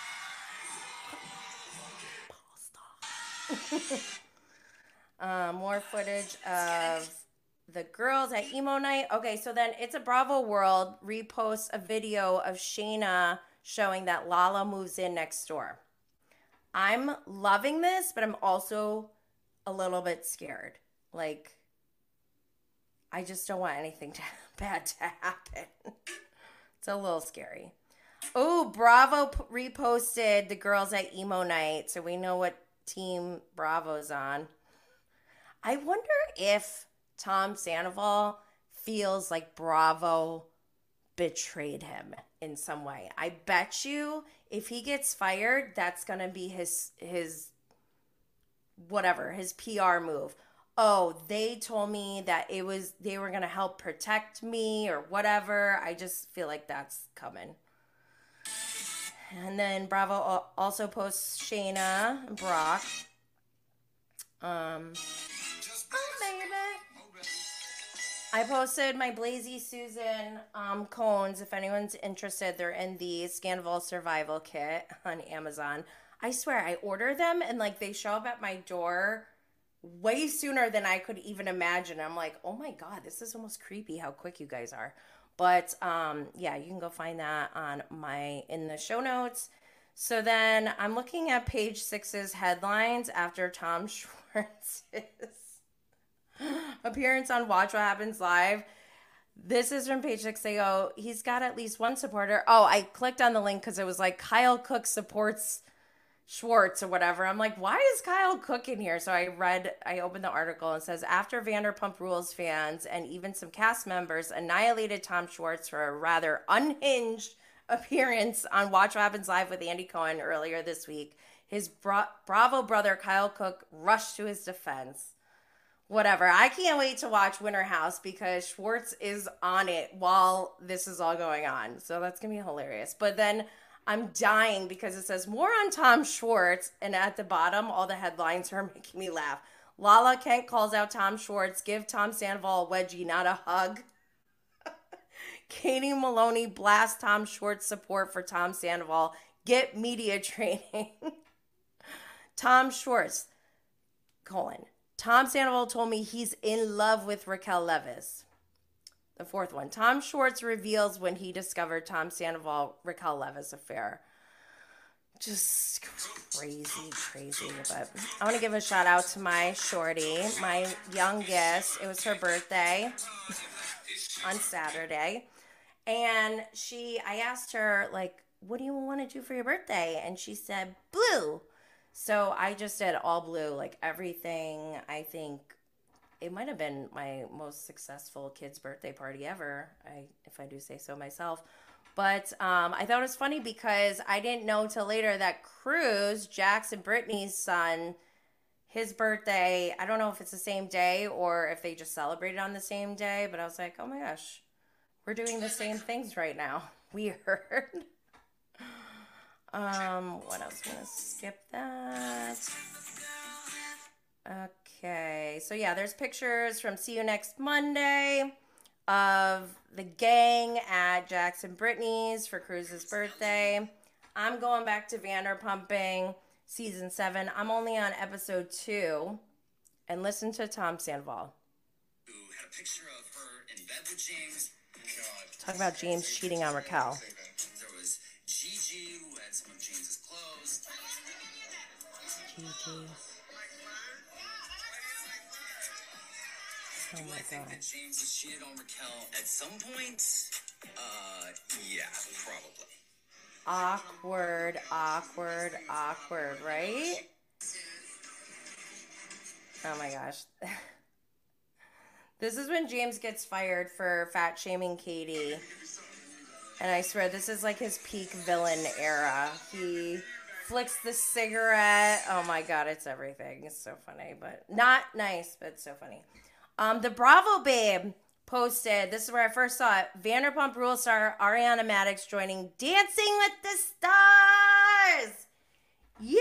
uh, more footage of the girls at emo night. Okay, so then it's a Bravo World reposts a video of Scheana showing that Lala moves in next door. I'm loving this, but I'm also a little bit scared. Like, I just don't want anything to, bad to happen. it's a little scary. Oh, Bravo p- reposted the girls at emo night, so we know what Team Bravo's on. I wonder if Tom Sandoval feels like Bravo betrayed him in some way. I bet you if he gets fired, that's going to be his his whatever, his PR move. Oh, they told me that it was they were going to help protect me or whatever. I just feel like that's coming. And then Bravo also posts Scheana and Brock. Um, oh, baby. I posted my Blazy Susan um, cones. If anyone's interested, they're in the Scandoval Survival Kit on Amazon. I swear, I order them and like they show up at my door way sooner than I could even imagine. I'm like, oh my god, this is almost creepy how quick you guys are. But um, yeah, you can go find that on my in the show notes. So then I'm looking at page six's headlines after Tom Schwartz's appearance on Watch What Happens Live. This is from. They go, he's got at least one supporter. Oh, I clicked on the link because it was like Kyle Cooke supports Schwartz or whatever. I'm like, why is Kyle Cooke in here? So I read, I opened the article and says after Vanderpump Rules fans and even some cast members annihilated Tom Schwartz for a rather unhinged appearance on Watch What Happens Live with Andy Cohen earlier this week, his Bra- Bravo brother Kyle Cooke rushed to his defense. Whatever. I can't wait to watch Winter House because Schwartz is on it while this is all going on. So that's going to be hilarious. But then I'm dying because it says more on Tom Schwartz, and at the bottom, all the headlines are making me laugh. Lala Kent calls out Tom Schwartz, give Tom Sandoval a wedgie, not a hug. Katie Maloney blasts Tom Schwartz support for Tom Sandoval, get media training. Tom Schwartz, colon. Tom Sandoval told me he's in love with Raquel Leviss. The fourth one. Tom Schwartz reveals when he discovered Tom Sandoval Raquel Leviss affair. Just crazy, crazy. But I want to give a shout out to my shorty, my youngest. It was her birthday on Saturday. And she, I asked her, like, what do you want to do for your birthday? And she said, blue. So I just did all blue, like everything. I think it might have been my most successful kid's birthday party ever. I, if I do say so myself. But um, I thought it was funny because I didn't know until later that Cruz, Jackson Brittany's son, his birthday, I don't know if it's the same day or if they just celebrated on the same day, but I was like, oh my gosh, we're doing the same things right now. Weird. Um, what else? I'm gonna skip that. Okay, so yeah, there's pictures from See You Next Monday of the gang at Jackson Brittany's for Cruz's birthday. I'm going back to Vanderpumping season seven. I'm only on episode two. And listen to Tom Sandoval. Who had a picture of her in bed with James. God. Talk about James cheating on Raquel. Gigi. Oh my god. that James has cheated on Raquel at some point? Uh, yeah, probably. Awkward, awkward, awkward, right? Oh my gosh. this is when James gets fired for fat shaming Katie. And I swear, this is like his peak villain era. He flicks the cigarette. Oh my god, it's everything. It's so funny, but not nice, but so funny. Um, the Bravo Babe posted, this is where I first saw it, Vanderpump Rules star Ariana Madix joining Dancing with the Stars. Yeah,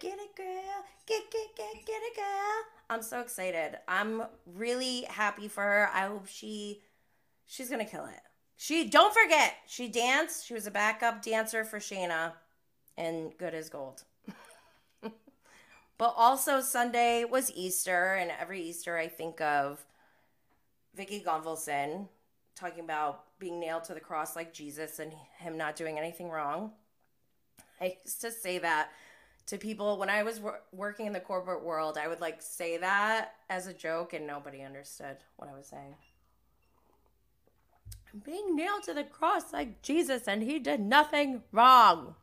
get it, girl. Get, get, get, get it, girl. I'm so excited. I'm really happy for her. I hope she, she's to kill it. She, don't forget, she danced. She was a backup dancer for Scheana and good as gold. But also Sunday was Easter, and every Easter I think of Vicki Gunvalson talking about being nailed to the cross like Jesus and him not doing anything wrong. I used to say that to people when I was wor- working in the corporate world. I would like say that as a joke, and nobody understood what I was saying. Being nailed to the cross like Jesus, and he did nothing wrong.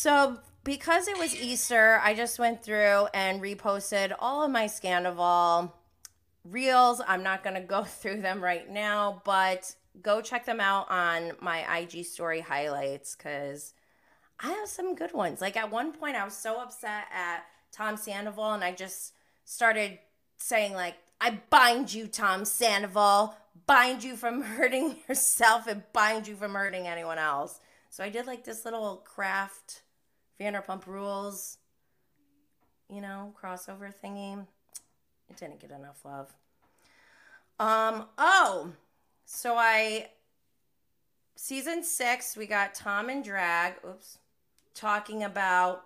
So because it was Easter, I just went through and reposted all of my Scandoval reels. I'm not going to go through them right now, but go check them out on my IG story highlights because I have some good ones. Like at one point, I was so upset at Tom Sandoval, and I just started saying like, "I bind you, Tom Sandoval, bind you from hurting yourself and bind you from hurting anyone else." So I did like this little craft Vanderpump Rules, you know, crossover thingy. It didn't get enough love. Um. Oh, so I season six we got Tom and Drag. Oops, talking about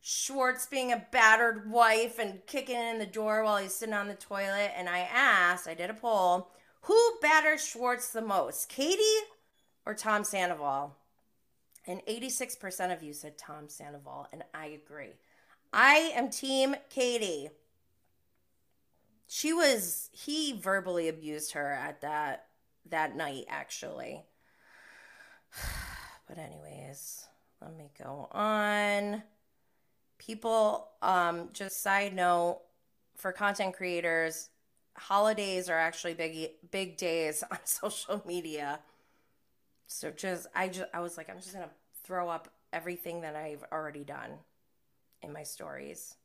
Schwartz being a battered wife and kicking in the door while he's sitting on the toilet. And I asked, I did a poll, who batters Schwartz the most, Katie or Tom Sandoval? And 86% of you said Tom Sandoval, and I agree. I am team Katie. She was he verbally abused her at that that night actually. But anyways, let me go on. People um just side note for content creators, holidays are actually big big days on social media. So just I just I was like I'm just going to throw up everything that I've already done in my stories.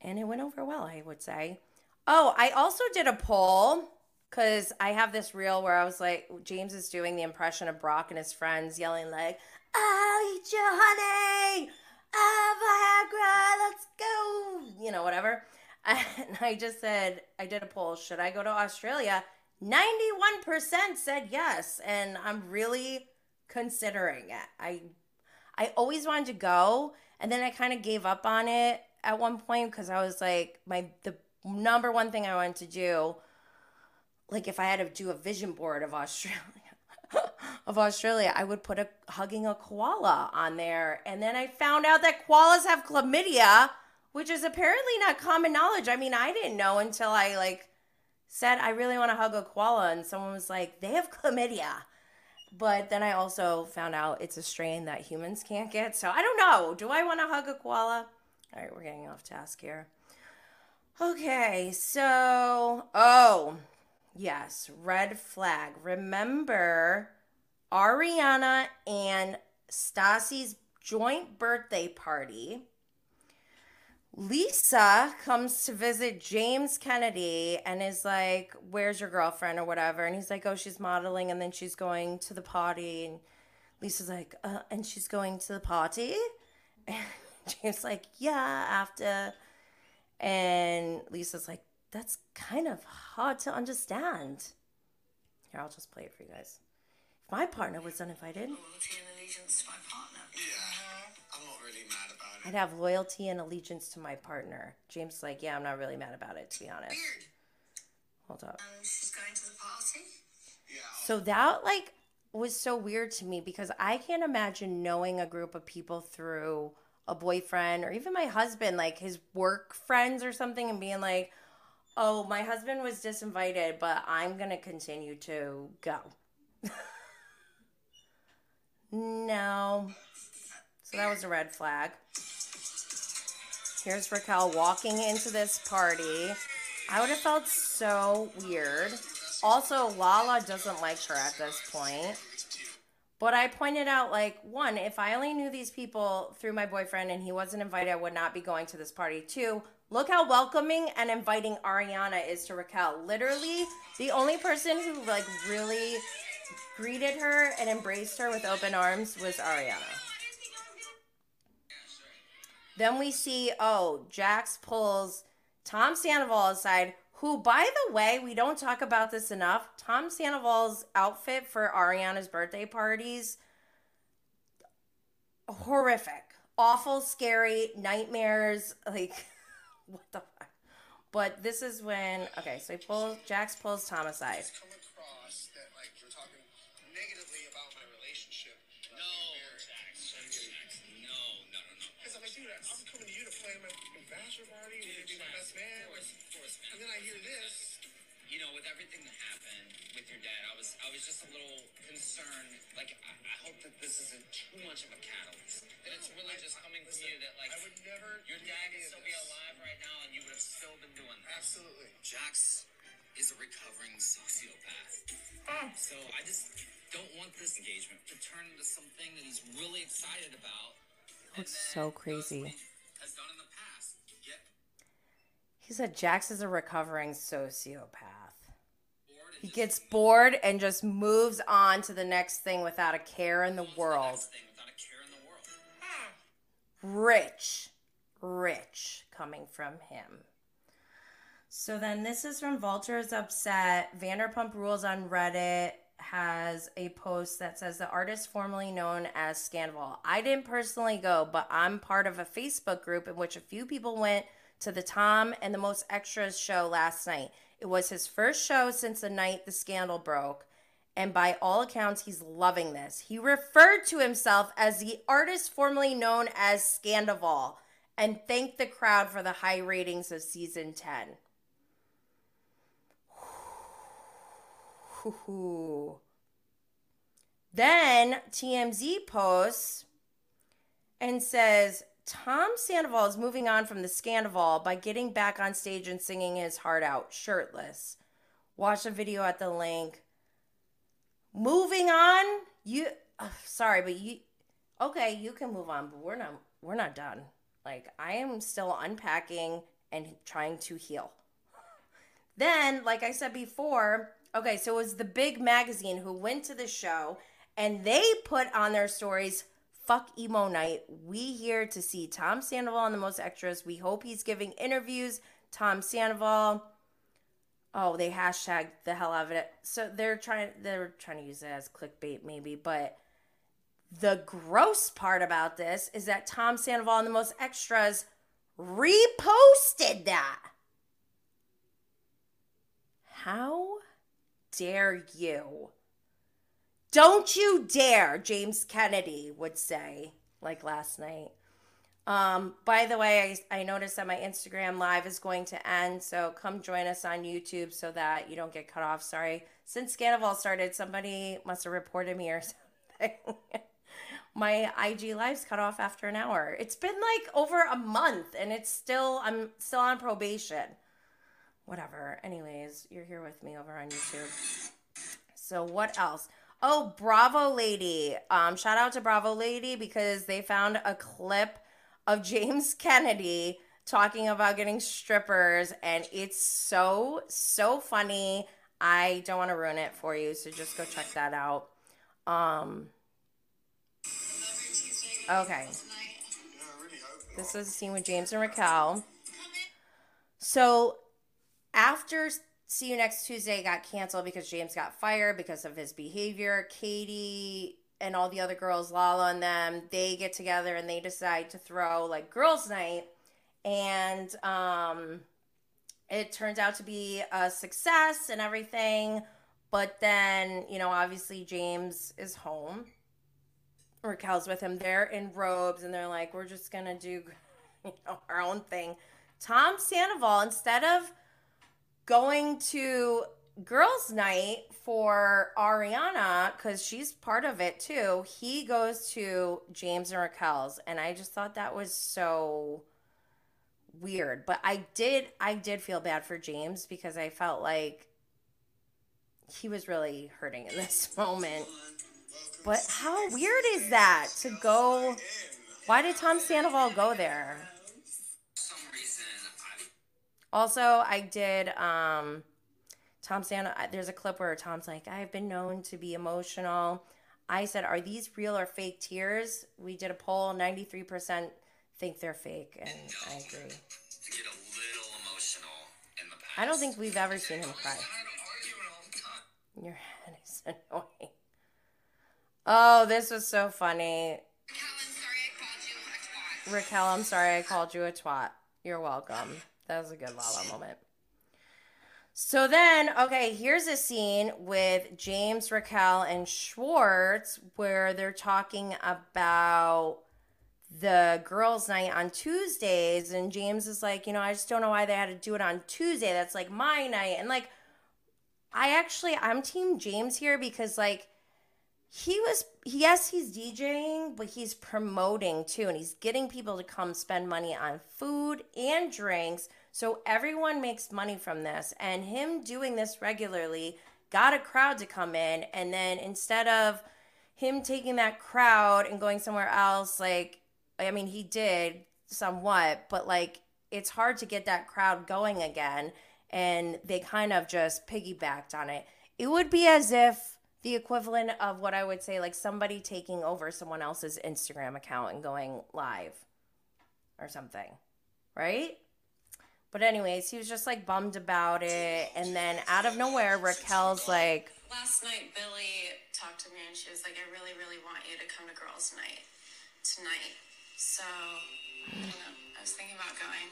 And it went over well, I would say. Oh, I also did a poll cuz I have this reel where I was like James is doing the impression of Brock and his friends yelling like, "I'll eat your honey. Oh, Viagra, let's go." You know, whatever. And I just said, I did a poll, should I go to Australia? 91% said yes and i'm really considering it. I i always wanted to go and then i kind of gave up on it at one point because i was like my the number one thing i wanted to do like if i had to do a vision board of australia of australia i would put a hugging a koala on there. And then i found out that koalas have chlamydia which is apparently not common knowledge. I mean i didn't know until i like said I really want to hug a koala, and someone was like, they have chlamydia. But then I also found out it's a strain that humans can't get. So I don't know. Do I want to hug a koala? All right, we're getting off task here. Okay, so, oh, yes, red flag. Remember Ariana and Stassi's joint birthday party Lisa comes to visit James Kennedy and is like, Where's your girlfriend or whatever? And he's like, Oh, she's modeling and then she's going to the party. And Lisa's like, uh, And she's going to the party? And James like, Yeah, after. And Lisa's like, That's kind of hard to understand. Here, I'll just play it for you guys. If my partner was uninvited. Loyalty and allegiance to my partner. Yeah, I'm not really mad about I'd have loyalty and allegiance to my partner. James is like, yeah, I'm not really mad about it, to be honest. Weird. Hold up. Um, she's going to the party? Yeah. So that, like, was so weird to me because I can't imagine knowing a group of people through a boyfriend or even my husband, like his work friends or something, and being like, oh, my husband was disinvited, but I'm going to continue to go. no. So that was a red flag. Here's Raquel walking into this party. I would have felt so weird. Also, Lala doesn't like her at this point. But I pointed out, like, one, if I only knew these people through my boyfriend and he wasn't invited, I would not be going to this party. Two, look how welcoming and inviting Ariana is to Raquel. Literally, the only person who, like, really greeted her and embraced her with open arms was Ariana. Then we see, oh, Jax pulls Tom Sandoval aside, who, by the way, we don't talk about this enough. Tom Sandoval's outfit for Ariana's birthday parties, horrific, awful, scary, nightmares. Like, what the fuck? But this is when, okay, so he pulls, Jax pulls Tom aside. And then I hear this. You know, with everything that happened with your dad. I was I was just a little concerned. Like I, I hope that this isn't too much of a catalyst. That it's really just coming from you. That like I would never. your do dad any could of still be this. alive right now, and you would have still been doing this. Absolutely. Jax is a recovering sociopath. So I just don't want this engagement to turn into something that he's really excited about. and That's so crazy. Has done He said Jax is a recovering sociopath. He gets bored and just moves on to the next thing without a care in the move on to the world. next thing without a care in the world. Rich, rich coming from him. So then this is from Vulture's Upset. Vanderpump Rules on Reddit has a post that says the artist formerly known as Scandoval. I didn't personally go, but I'm part of a Facebook group in which a few people went to the Tom and the Most Extras show last night. It was his first show since the night the scandal broke, and by all accounts, he's loving this. He referred to himself as the artist formerly known as Scandoval and thanked the crowd for the high ratings of season 10. Then TMZ posts and says Tom Sandoval is moving on from the Scandoval by getting back on stage and singing his heart out shirtless. Watch the video at the link. Moving on, you uh, sorry, but you okay, you can move on, but we're not we're not done. Like I am still unpacking and trying to heal. Then, like I said before, okay, so it was the big magazine who went to the show and they put on their stories, fuck emo night. We here to see Tom Sandoval on the most extras. We hope he's giving interviews. Tom Sandoval. Oh, they hashtag the hell out of it. So they're trying they're trying to use it as clickbait maybe, but the gross part about this is that Tom Sandoval and the most extras reposted that. How dare you? Don't you dare, James Kennedy would say, like last night. Um, by the way, I, I noticed that my Instagram live is going to end, so come join us on YouTube so that you don't get cut off. Sorry. Since Scandoval started, somebody must have reported me or something. my IG live's cut off after an hour. It's been like over a month and it's still I'm still on probation. Whatever. Anyways, you're here with me over on YouTube. So what else? Oh, Bravo Lady. Um, shout out to Bravo Lady because they found a clip of James Kennedy talking about getting strippers, and it's so so funny. I don't want to ruin it for you, so just go check that out. Um, okay. This is a scene with James and Raquel. So after See You Next Tuesday got canceled because James got fired because of his behavior, Katie and all the other girls, Lala and them, they get together and they decide to throw like girls' night. And um it turns out to be a success and everything. But then, you know, obviously James is home. Raquel's with him. They're in robes and they're like, we're just gonna do you know, our own thing. Tom Sandoval, instead of going to girls' night for Ariana, because she's part of it too, he goes to James and Raquel's. And I just thought that was so weird. But I did I did feel bad for James because I felt like he was really hurting in this moment. But how weird is that to go? Why did Tom Sandoval go there? Also, I did um Tom Sandoval. There's a clip where Tom's like, "I've been known to be emotional." I said, "Are these real or fake tears?" We did a poll. Ninety three percent think they're fake, and I agree. to get a little emotional in the past. I don't think we've ever seen him cry. Kind of arguing all the time. Your head is annoying. Oh, this was so funny. Raquel, I'm sorry I called you a twat. You're welcome. That was a good Lala moment. So then, okay, here's a scene with James, Raquel, and Schwartz where they're talking about the girls' night on Tuesdays. And James is like, you know, I just don't know why they had to do it on Tuesday. That's like my night. And like, I actually I'm team James here because like he was yes he's DJing but he's promoting too and he's getting people to come spend money on food and drinks so everyone makes money from this and him doing this regularly got a crowd to come in and then instead of him taking that crowd and going somewhere else like I mean he did somewhat but like it's hard to get that crowd going again and they kind of just piggybacked on it. It would be as if the equivalent of what I would say, like somebody taking over someone else's Instagram account and going live or something, right? But, anyways, he was just like bummed about it. And then out of nowhere, Raquel's like, Last night, Billy talked to me and she was like, I really, really want you to come to girls' night tonight. So, you know, I was thinking about going.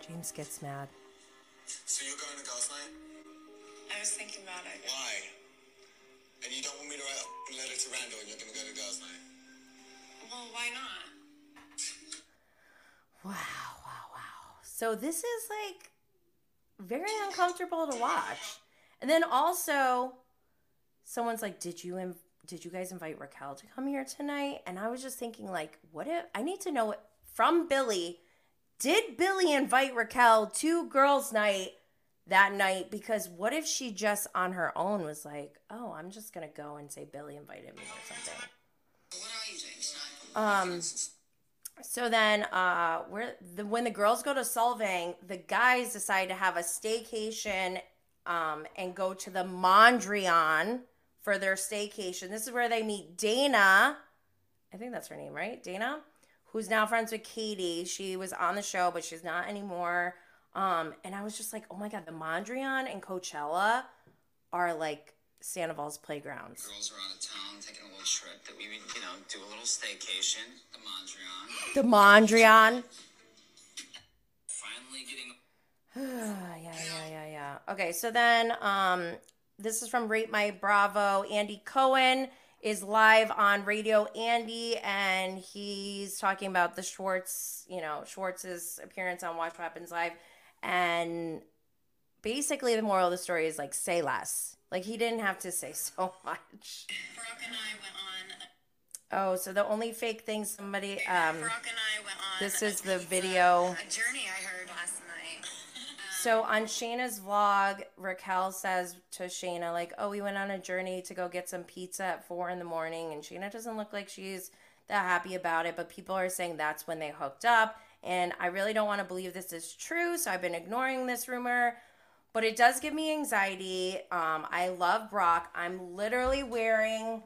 James gets mad. So you're going to girls' night? I was thinking about it. Why? And you don't want me to write a letter to Randall and you're going to go to girls' night? Well, why not? Wow, wow, wow. So this is like very uncomfortable to watch. And then also someone's like, "Did you inv- did you guys invite Raquel to come here tonight?" And I was just thinking like, what if I need to know from Billy, did Billy invite Raquel to girls night that night because what if she just on her own was like, "Oh, I'm just going to go and say Billy invited me or something." What are you doing tonight? Um so then, uh, where the when the girls go to Solvang, the guys decide to have a staycation, um, and go to the Mondrian for their staycation. This is where they meet Dana. I think that's her name, right? Dana, who's now friends with Katie. She was on the show, but she's not anymore. Um, and I was just like, oh my god, the Mondrian and Coachella are like Sandoval's playgrounds. Girls are out of town taking a little trip that we would, you know, do a little staycation, the Mondrian. The Mondrian. Finally getting yeah, yeah, yeah, yeah. Okay, so then um this is from Rate My Bravo. Andy Cohen is live on Radio Andy and he's talking about the Schwartz, you know, Schwartz's appearance on Watch What Happens Live. And basically the moral of the story is like say less. Like he didn't have to say so much. Brock and I went on. Oh, so the only fake thing somebody um Brock and I went on. this is the video. A journey I heard last night. So on Scheana's vlog, Raquel says to Scheana, like, oh, we went on a journey to go get some pizza at four in the morning. And Scheana doesn't look like she's that happy about it, but people are saying that's when they hooked up. And I really don't want to believe this is true. So I've been ignoring this rumor, but it does give me anxiety. Um, I love Brock. I'm literally wearing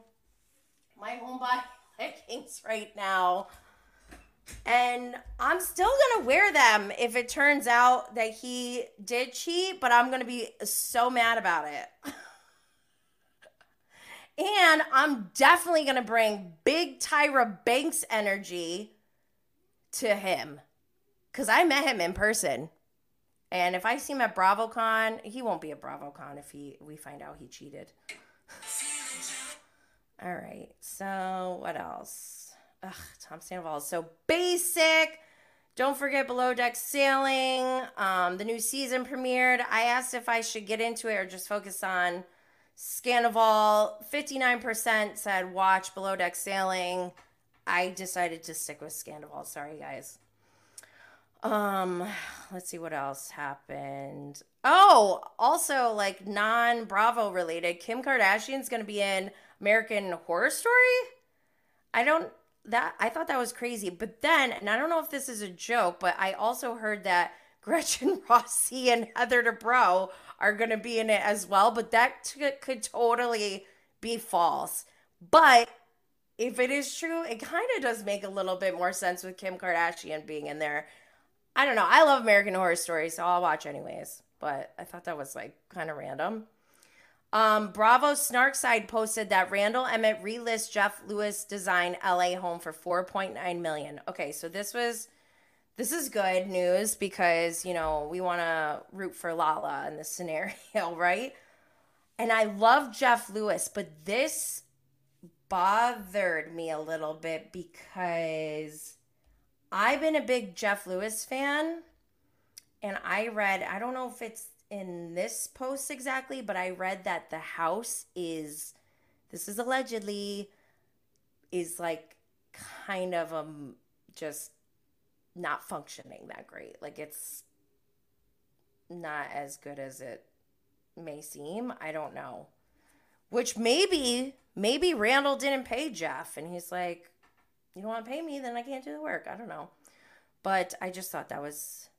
my homebody leggings right now. And I'm still gonna wear them if it turns out that he did cheat, but I'm gonna be so mad about it. and I'm definitely gonna bring big Tyra Banks energy to him. Cause I met him in person. And if I see him at BravoCon, he won't be at BravoCon if he we find out he cheated. All right. So what else? Ugh, Tom Sandoval is so basic. Don't forget Below Deck Sailing. Um, the new season premiered. I asked if I should get into it or just focus on Scandoval. 59% said watch Below Deck Sailing. I decided to stick with Scandoval. Sorry, guys. Um, let's see what else happened. Oh, also like non Bravo related, Kim Kardashian's gonna be in American Horror Story. I don't that I thought that was crazy, but then and I don't know if this is a joke, but I also heard that Gretchen Rossi and Heather Dubrow are gonna be in it as well. But that t- could totally be false. But if it is true, it kind of does make a little bit more sense with Kim Kardashian being in there. I don't know. I love American Horror Story, so I'll watch anyways. But I thought that was like kind of random. Um, Bravo Snarkside posted that Randall Emmett relist Jeff Lewis design LA home for 4.9 million. Okay, so this was this is good news because you know we want to root for Lala in this scenario, right? And I love Jeff Lewis, but this bothered me a little bit because I've been a big Jeff Lewis fan and I read I don't know if it's in this post exactly, but I read that the house is this is allegedly is like kind of um just not functioning that great. Like it's not as good as it may seem. I don't know. Which maybe maybe Randall didn't pay Jeff and he's like, You don't want to pay me, then I can't do the work. I don't know. But I just thought that was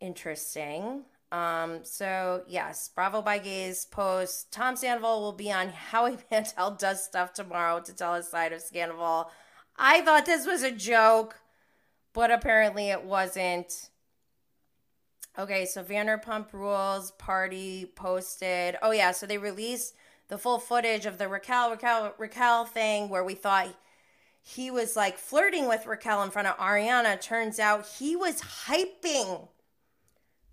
interesting. Um, so yes, Bravo by Gays post Tom Sandoval will be on Howie Mandel does stuff tomorrow to tell his side of Scandal. I thought this was a joke, but apparently it wasn't. Okay, so Vanderpump Rules party posted. Oh yeah, so they released the full footage of the Raquel Raquel Raquel thing where we thought he was like flirting with Raquel in front of Ariana. Turns out he was hyping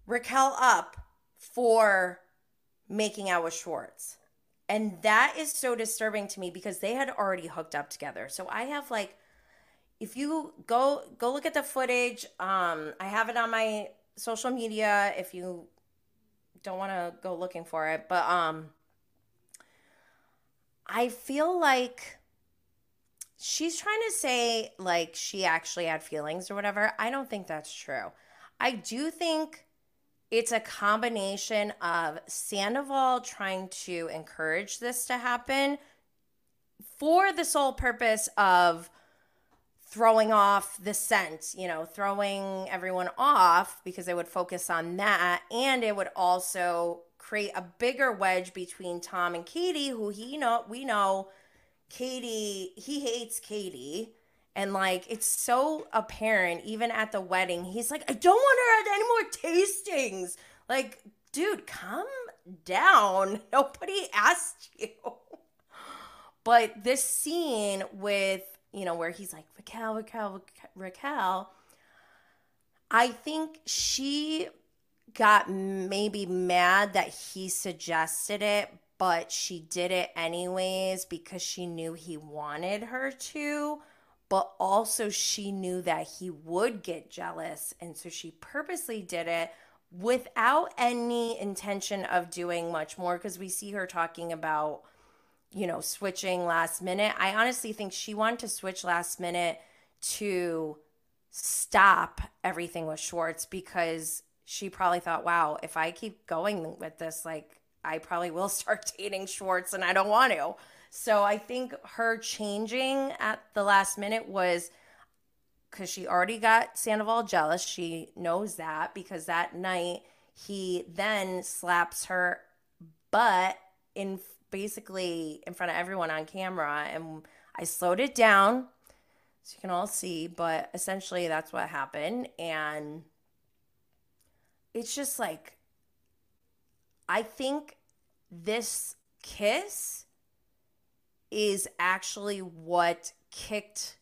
Raquel up for making out with Schwartz. And that is so disturbing to me because they had already hooked up together. So I have like if you go go look at the footage, um I have it on my social media if you don't want to go looking for it, but um I feel like she's trying to say like she actually had feelings or whatever. I don't think that's true. I do think it's a combination of Sandoval trying to encourage this to happen for the sole purpose of throwing off the scent, you know, throwing everyone off because it would focus on that. And it would also create a bigger wedge between Tom and Katie, who he know we know Katie, he hates Katie. And like it's so apparent, even at the wedding, he's like, I don't want her at any more tastings. Like, dude, calm down. Nobody asked you. But this scene with you know, where he's like, Raquel, Raquel, Raquel, I think she got maybe mad that he suggested it, but she did it anyways because she knew he wanted her to. But also, she knew that he would get jealous. And so she purposely did it without any intention of doing much more because we see her talking about you know, switching last minute. I honestly think she wanted to switch last minute to stop everything with Schwartz because she probably thought, wow, if I keep going with this, like, I probably will start dating Schwartz and I don't want to. So I think her changing at the last minute was because she already got Sandoval jealous. She knows that because that night he then slaps her butt in basically in front of everyone on camera and I slowed it down so you can all see, but essentially that's what happened and it's just like I think this kiss is actually what kicked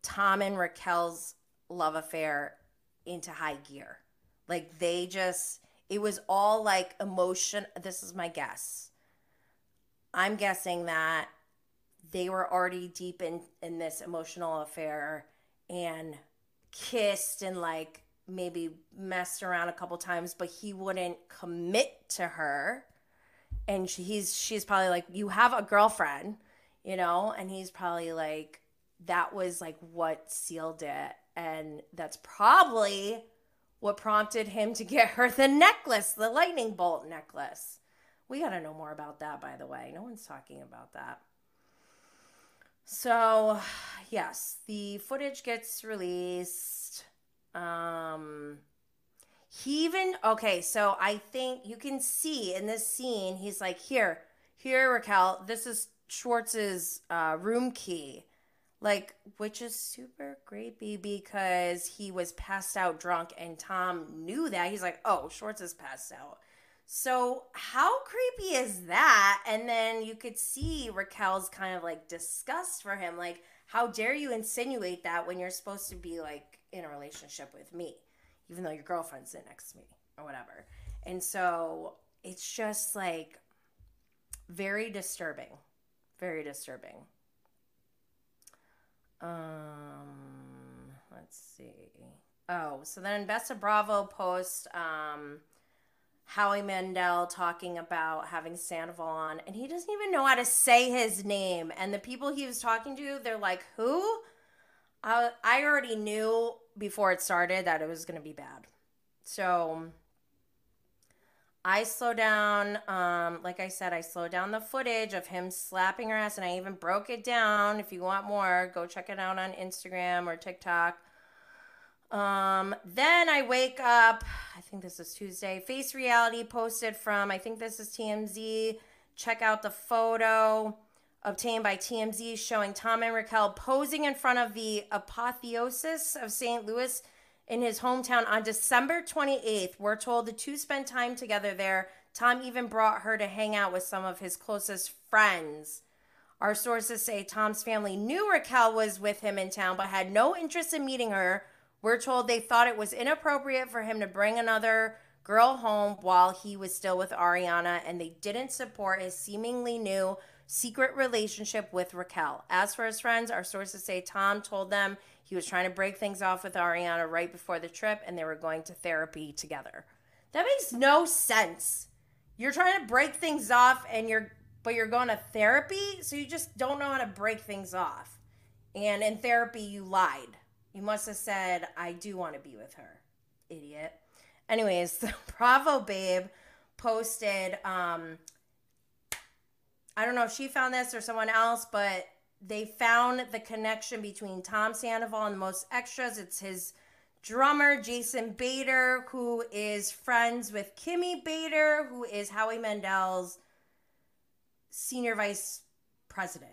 Tom and Raquel's love affair into high gear. Like they just it was all like emotion. This is my guess. I'm guessing that they were already deep in in this emotional affair and kissed and like maybe messed around a couple times, but he wouldn't commit to her. And she, he's she's probably like, "You have a girlfriend," you know, and he's probably like, "That was like what sealed it." And that's probably what prompted him to get her the necklace, the lightning bolt necklace. We got to know more about that, by the way. No one's talking about that. So, yes, the footage gets released. Um, he even, okay, so I think you can see in this scene, he's like, here, here, Raquel, this is Schwartz's uh, room key like which is super creepy because he was passed out drunk and Tom knew that. He's like, "Oh, Schwartz is passed out." So, how creepy is that? And then you could see Raquel's kind of like disgust for him like, "How dare you insinuate that when you're supposed to be like in a relationship with me, even though your girlfriend's sitting next to me or whatever." And so, it's just like very disturbing. Very disturbing. Um, let's see. Oh, so then Bessa Bravo post um, Howie Mandel talking about having Sandoval on, and he doesn't even know how to say his name. And the people he was talking to, they're like, "Who?" I I already knew before it started that it was going to be bad. So I slow down. Um, like I said, I slowed down the footage of him slapping her ass, and I even broke it down. If you want more, go check it out on Instagram or TikTok. Um, then I wake up. I think this is Tuesday. Face Reality posted from. I think this is TMZ. Check out the photo obtained by TMZ showing Tom and Raquel posing in front of the apotheosis of St. Louis in his hometown on December 28th. We're told the two spent time together there. Tom even brought her to hang out with some of his closest friends. Our sources say Tom's family knew Raquel was with him in town but had no interest in meeting her. We're told they thought it was inappropriate for him to bring another girl home while he was still with Ariana, and they didn't support his seemingly new secret relationship with Raquel. As for his friends, our sources say Tom told them he was trying to break things off with Ariana right before the trip and they were going to therapy together. That makes no sense. You're trying to break things off and you're but you're going to therapy, so you just don't know how to break things off. And in therapy you lied. You must have said I do want to be with her. Idiot. Anyways, the Bravo babe posted um I don't know if she found this or someone else, but they found the connection between Tom Sandoval and the most extras. It's his drummer, Jason Bader, who is friends with Kimmy Bader, who is Howie Mandel's senior vice president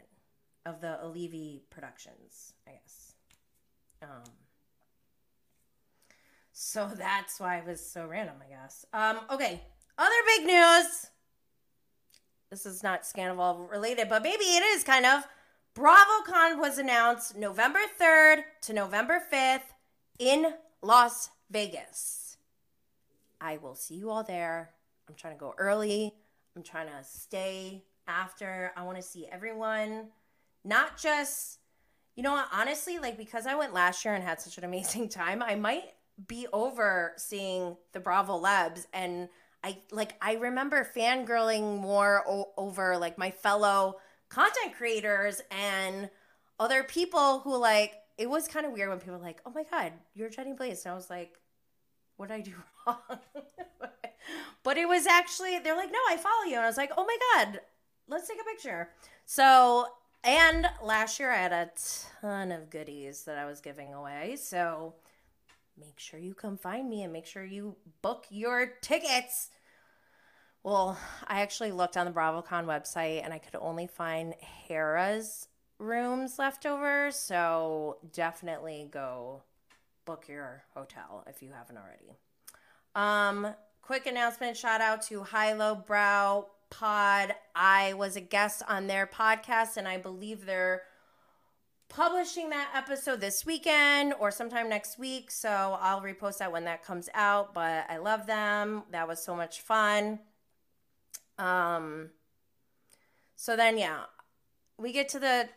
of the Alevy Productions, I guess. Um, so that's why it was so random, I guess. Um, okay, other big news. This is not Scandoval related, but maybe it is kind of. BravoCon was announced November 3rd to November 5th in Las Vegas. I will see you all there. I'm trying to go early. I'm trying to stay after. I want to see everyone, not just, you know honestly, like because I went last year and had such an amazing time, I might be over seeing the Bravo Lebs and I like I remember fangirling more o- over like my fellow content creators and other people who like it was kind of weird when people were like, "Oh my god, you're Jenny Blaze," and I was like, "What did I do wrong?" but it was actually they're like, "No, I follow you," and I was like, "Oh my god, let's take a picture." So and last year I had a ton of goodies that I was giving away, so make sure you come find me and make sure you book your tickets. Well, I actually looked on the BravoCon website and I could only find Harrah's rooms left over. So definitely go book your hotel if you haven't already. Um, quick announcement shout out to High Low Brow Pod. I was a guest on their podcast and I believe they're publishing that episode this weekend or sometime next week. So I'll repost that when that comes out. But I love them. That was so much fun. Um so then yeah, we get to the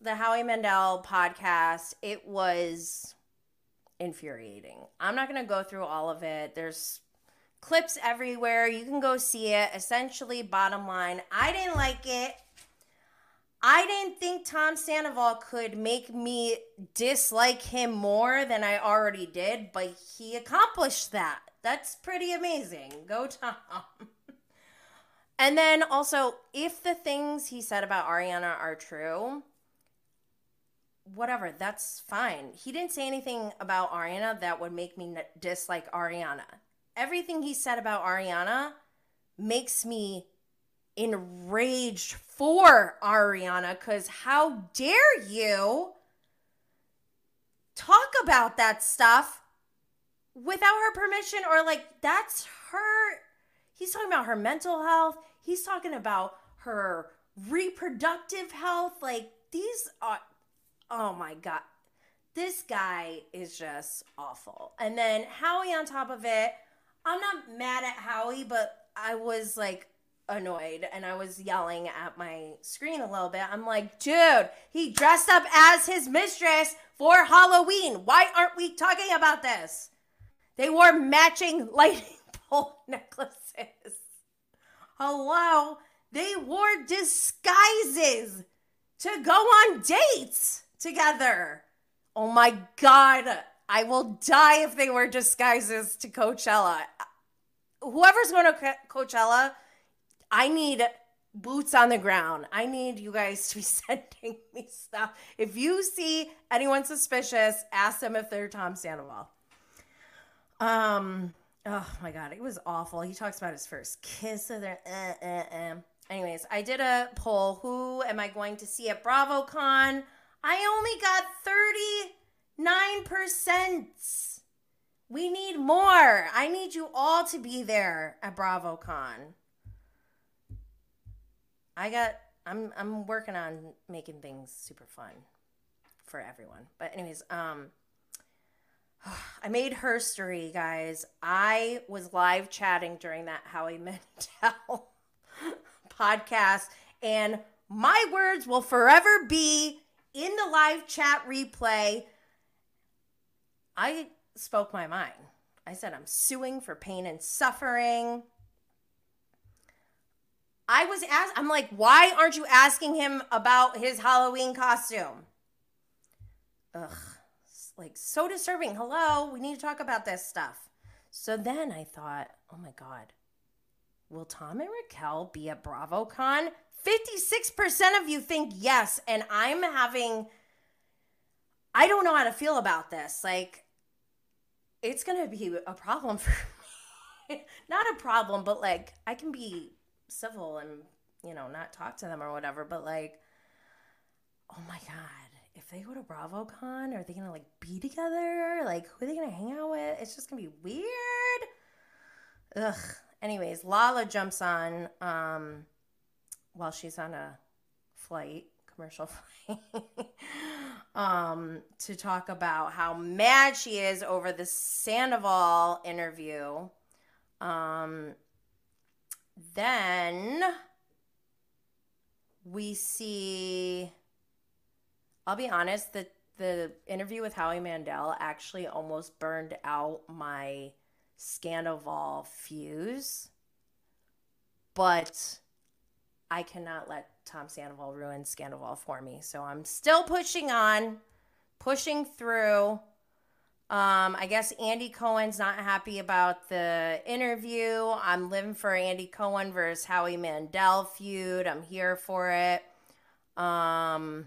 the Howie Mandel podcast. It was infuriating. I'm not going to go through all of it. There's clips everywhere. You can go see it. Essentially, bottom line, I didn't like it. I didn't think Tom Sandoval could make me dislike him more than I already did, but he accomplished that. That's pretty amazing. Go, Tom. and then also, if the things he said about Ariana are true, whatever, that's fine. He didn't say anything about Ariana that would make me dislike Ariana. Everything he said about Ariana makes me enraged for Ariana because how dare you talk about that stuff without her permission or like that's her he's talking about her mental health he's talking about her reproductive health like these are oh my god this guy is just awful. And then howie on top of it i'm not mad at howie but i was like annoyed and I was yelling at my screen a little bit. I'm like, dude, he dressed up as his mistress for Halloween. Why aren't we talking about this? They wore matching lightning bolt necklaces. Hello? They wore disguises to go on dates together. Oh my God. I will die if they wear disguises to Coachella. Whoever's going to Coachella, I need boots on the ground. I need you guys to be sending me stuff. If you see anyone suspicious, ask them if they're Tom Sandoval. Um, oh my god, it was awful. He talks about his first kiss of their uh, uh, uh. Anyways, I did a poll. Who am I going to see at BravoCon? I only got 39%. We need more. I need you all to be there at BravoCon. I got I'm I'm working on making things super fun for everyone. But anyways, um I made herstory, guys. I was live chatting during that Howie Mandel podcast, and my words will forever be in the live chat replay. I spoke my mind. I said, I'm suing for pain and suffering. I was asked, I'm like, why aren't you asking him about his Halloween costume? Ugh, like so disturbing. Hello, we need to talk about this stuff. So then I thought, oh my God, will Tom and Raquel be at BravoCon? 56% of you think yes. And I'm having, I don't know how to feel about this. Like, it's going to be a problem for me. Not a problem, but like, I can be civil and you know not talk to them or whatever but like oh my god if they go to bravocon are they gonna like be together? Like who are they gonna hang out with? It's just gonna be weird. Ugh. Anyways lala jumps on um while she's on a flight commercial flight um to talk about how mad she is over the sandoval interview. Um then we see I'll be honest, the the interview with Howie Mandel actually almost burned out my Scandoval fuse. But I cannot let Tom Sandoval ruin Scandoval for me. So I'm still pushing on, pushing through. Um, I guess Andy Cohen's not happy about the interview. I'm living for Andy Cohen versus Howie Mandel feud. I'm here for it. Um,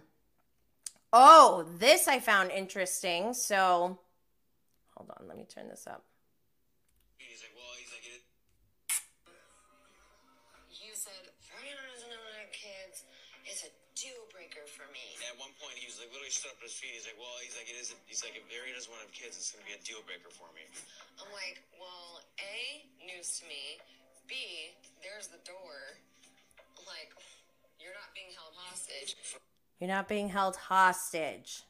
oh, this I found interesting. So, hold on, let me turn this up. Like literally stood up at his feet. He's like, well, he's like, it is. A, he's like, if Ari doesn't want to have kids, it's gonna be a deal breaker for me. I'm like, well, A, news to me. B, there's the door. Like, you're not being held hostage. You're not being held hostage.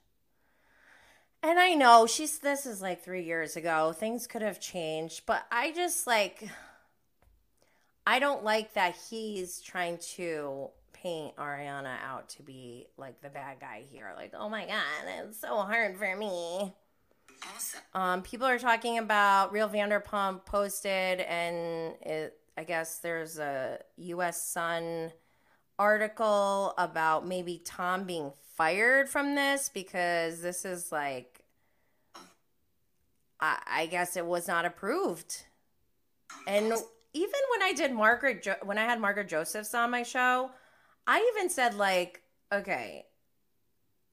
And I know she's this is like 3 years ago. Things could have changed, but I just like I don't like that he's trying to paint Ariana out to be like the bad guy here. Like, "Oh my god, it's so hard for me." Also, Um, people are talking about Real Vanderpump posted, and it, I guess there's a U.S. Sun article about maybe Tom being fired from this because this is like, I, I guess it was not approved. And even when I did Margaret, jo- when I had Margaret Josephs on my show, I even said like, okay,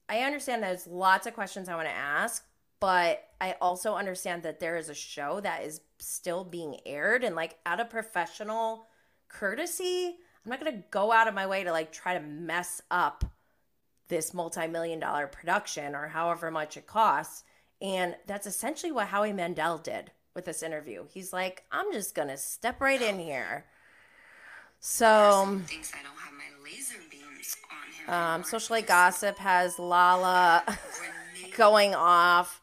I understand there's lots of questions I want to ask, but I also understand that there is a show that is still being aired and like out of professional courtesy, I'm not going to go out of my way to like try to mess up this multi-million dollar production or however much it costs. And that's essentially what Howie Mandel did with this interview. He's like, I'm just going to step right in here. So, thinks I don't have my laser beams on him. um. Socialite Gossip has Lala going off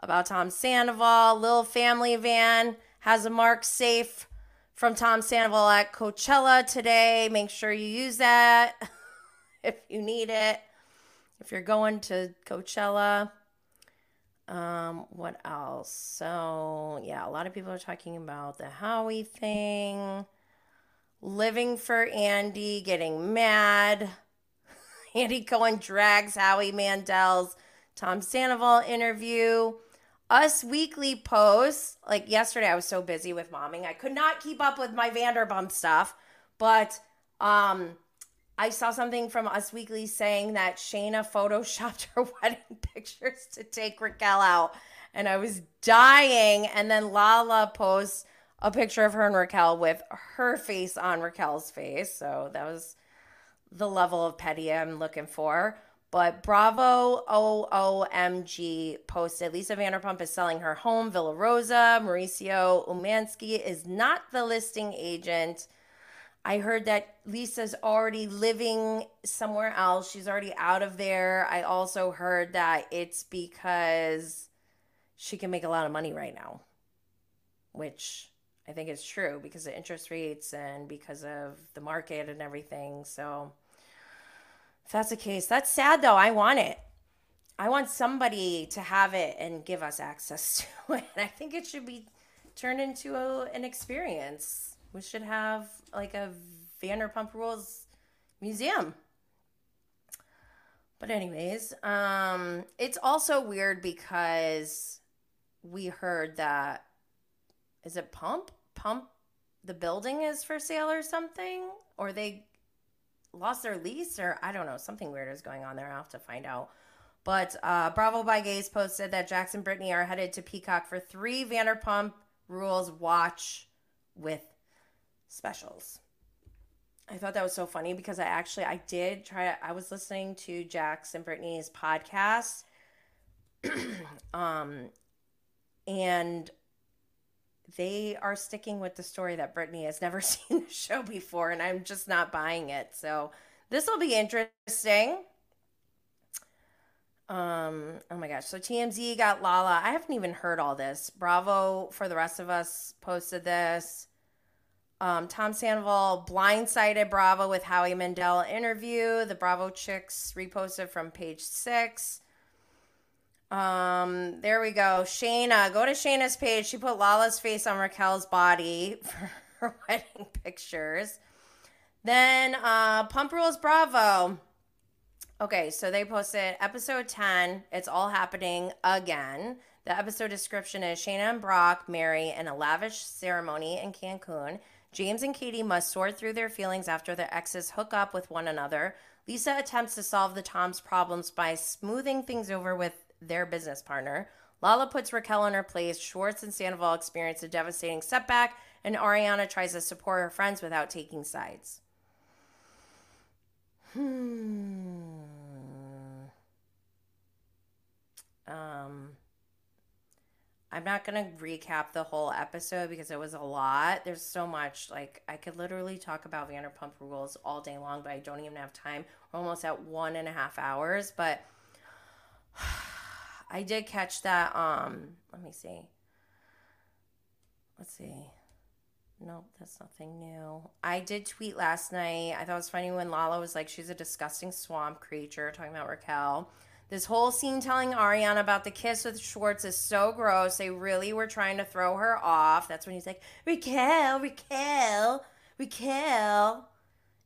about Tom Sandoval. Lil Family Van has a mark safe from Tom Sandoval at Coachella today. Make sure you use that if you need it. If you're going to Coachella. Um, what else? So, yeah, a lot of people are talking about the Howie thing. Living for Andy, getting mad. Andy Cohen drags Howie Mandel's Tom Sandoval interview. Us Weekly posts, like yesterday, I was so busy with momming, I could not keep up with my Vanderpump stuff. But um, I saw something from Us Weekly saying that Scheana photoshopped her wedding pictures to take Raquel out. And I was dying. And then Lala posts a picture of her and Raquel with her face on Raquel's face. So that was the level of petty I'm looking for. But Bravo OOMG posted Lisa Vanderpump is selling her home, Villa Rosa. Mauricio Umansky is not the listing agent. I heard that Lisa's already living somewhere else. She's already out of there. I also heard that it's because she can make a lot of money right now, which I think it's true because of interest rates and because of the market and everything. So, if that's the case, that's sad though. I want it. I want somebody to have it and give us access to it. I think it should be turned into a, an experience. We should have like a Vanderpump Rules museum. But anyways, um it's also weird because we heard that is it Pump? Pump the building is for sale or something or they lost their lease or I don't know, something weird is going on there. I'll have to find out. But uh, Bravo by Gays posted that Jackson Brittany are headed to Peacock for three Vanderpump Rules watch with specials. I thought that was so funny because I actually I did try I was listening to Jax and Brittany's podcast. um and they are sticking with the story that Brittany has never seen the show before, and I'm just not buying it. So this will be interesting. Um, oh my gosh. So TMZ got Lala. I haven't even heard all this. Bravo for the rest of us posted this. Um, Tom Sandoval blindsided Bravo with Howie Mandel interview. The Bravo chicks reposted from page six. Um, there we go. Scheana, go to Scheana's page. She put Lala's face on Raquel's body for her wedding pictures. Then uh Pump Rules Bravo. Okay, so they posted episode 10. It's all happening again. The episode description is Scheana and Brock marry in a lavish ceremony in Cancun. James and Katie must sort through their feelings after their exes hook up with one another. Lisa attempts to solve the Tom's problems by smoothing things over with their business partner. Lala puts Raquel in her place. Schwartz and Sandoval experience a devastating setback, and Ariana tries to support her friends without taking sides. Hmm. Um. I'm not going to recap the whole episode because it was a lot. There's so much. Like, I could literally talk about Vanderpump Rules all day long, but I don't even have time. We're almost at one and a half hours. But I did catch that. Um, let me see. Let's see. Nope, that's nothing new. I did tweet last night. I thought it was funny when Lala was like, she's a disgusting swamp creature, talking about Raquel. This whole scene telling Ariana about the kiss with Schwartz is so gross. They really were trying to throw her off. That's when he's like, Raquel, Raquel, Raquel.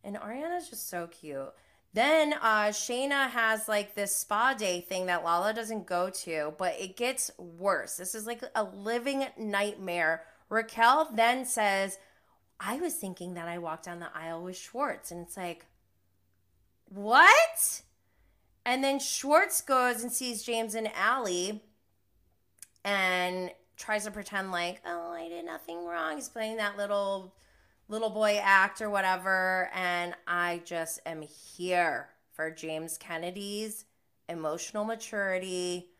And Ariana's just so cute. Then uh, Scheana has like this spa day thing that Lala doesn't go to, but it gets worse. This is like a living nightmare. Raquel then says, I was thinking that I walked down the aisle with Schwartz. And it's like, what? And then Schwartz goes and sees James and Allie and tries to pretend like, oh, I did nothing wrong. He's playing that little little boy act or whatever. And I just am here for James Kennedy's emotional maturity,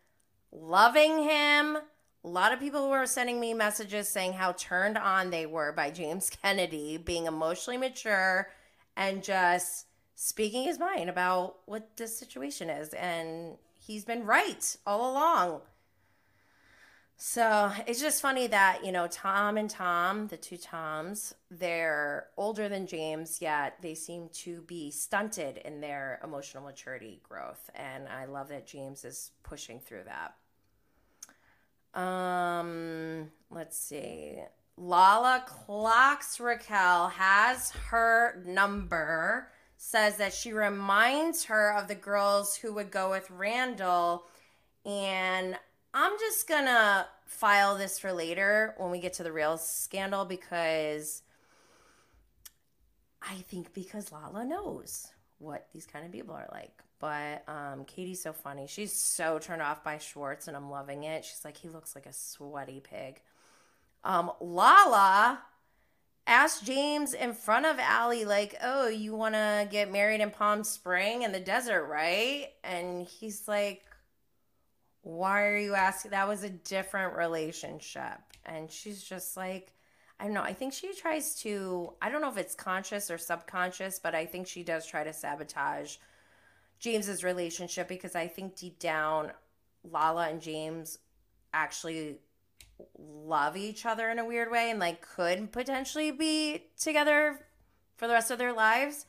loving him. A lot of people were sending me messages saying how turned on they were by James Kennedy being emotionally mature and just speaking his mind about what this situation is. And he's been right all along. So it's just funny that, you know, Tom and Tom, the two Toms, they're older than James, yet they seem to be stunted in their emotional maturity growth. And I love that James is pushing through that. Um, let's see. Lala clocks Raquel, has her number, says that she reminds her of the girls who would go with Randall. And I'm just gonna file this for later when we get to the real scandal because I think because Lala knows what these kind of people are like. But um, Katie's so funny. She's so turned off by Schwartz, and I'm loving it. She's like, he looks like a sweaty pig. Um, Lala asked James in front of Allie, like, oh, you want to get married in Palm Spring in the desert, right? And he's like, why are you asking? That was a different relationship. And she's just like, I don't know. I think she tries to, I don't know if it's conscious or subconscious, but I think she does try to sabotage James's relationship because I think deep down, Lala and James actually love each other in a weird way and like could potentially be together for the rest of their lives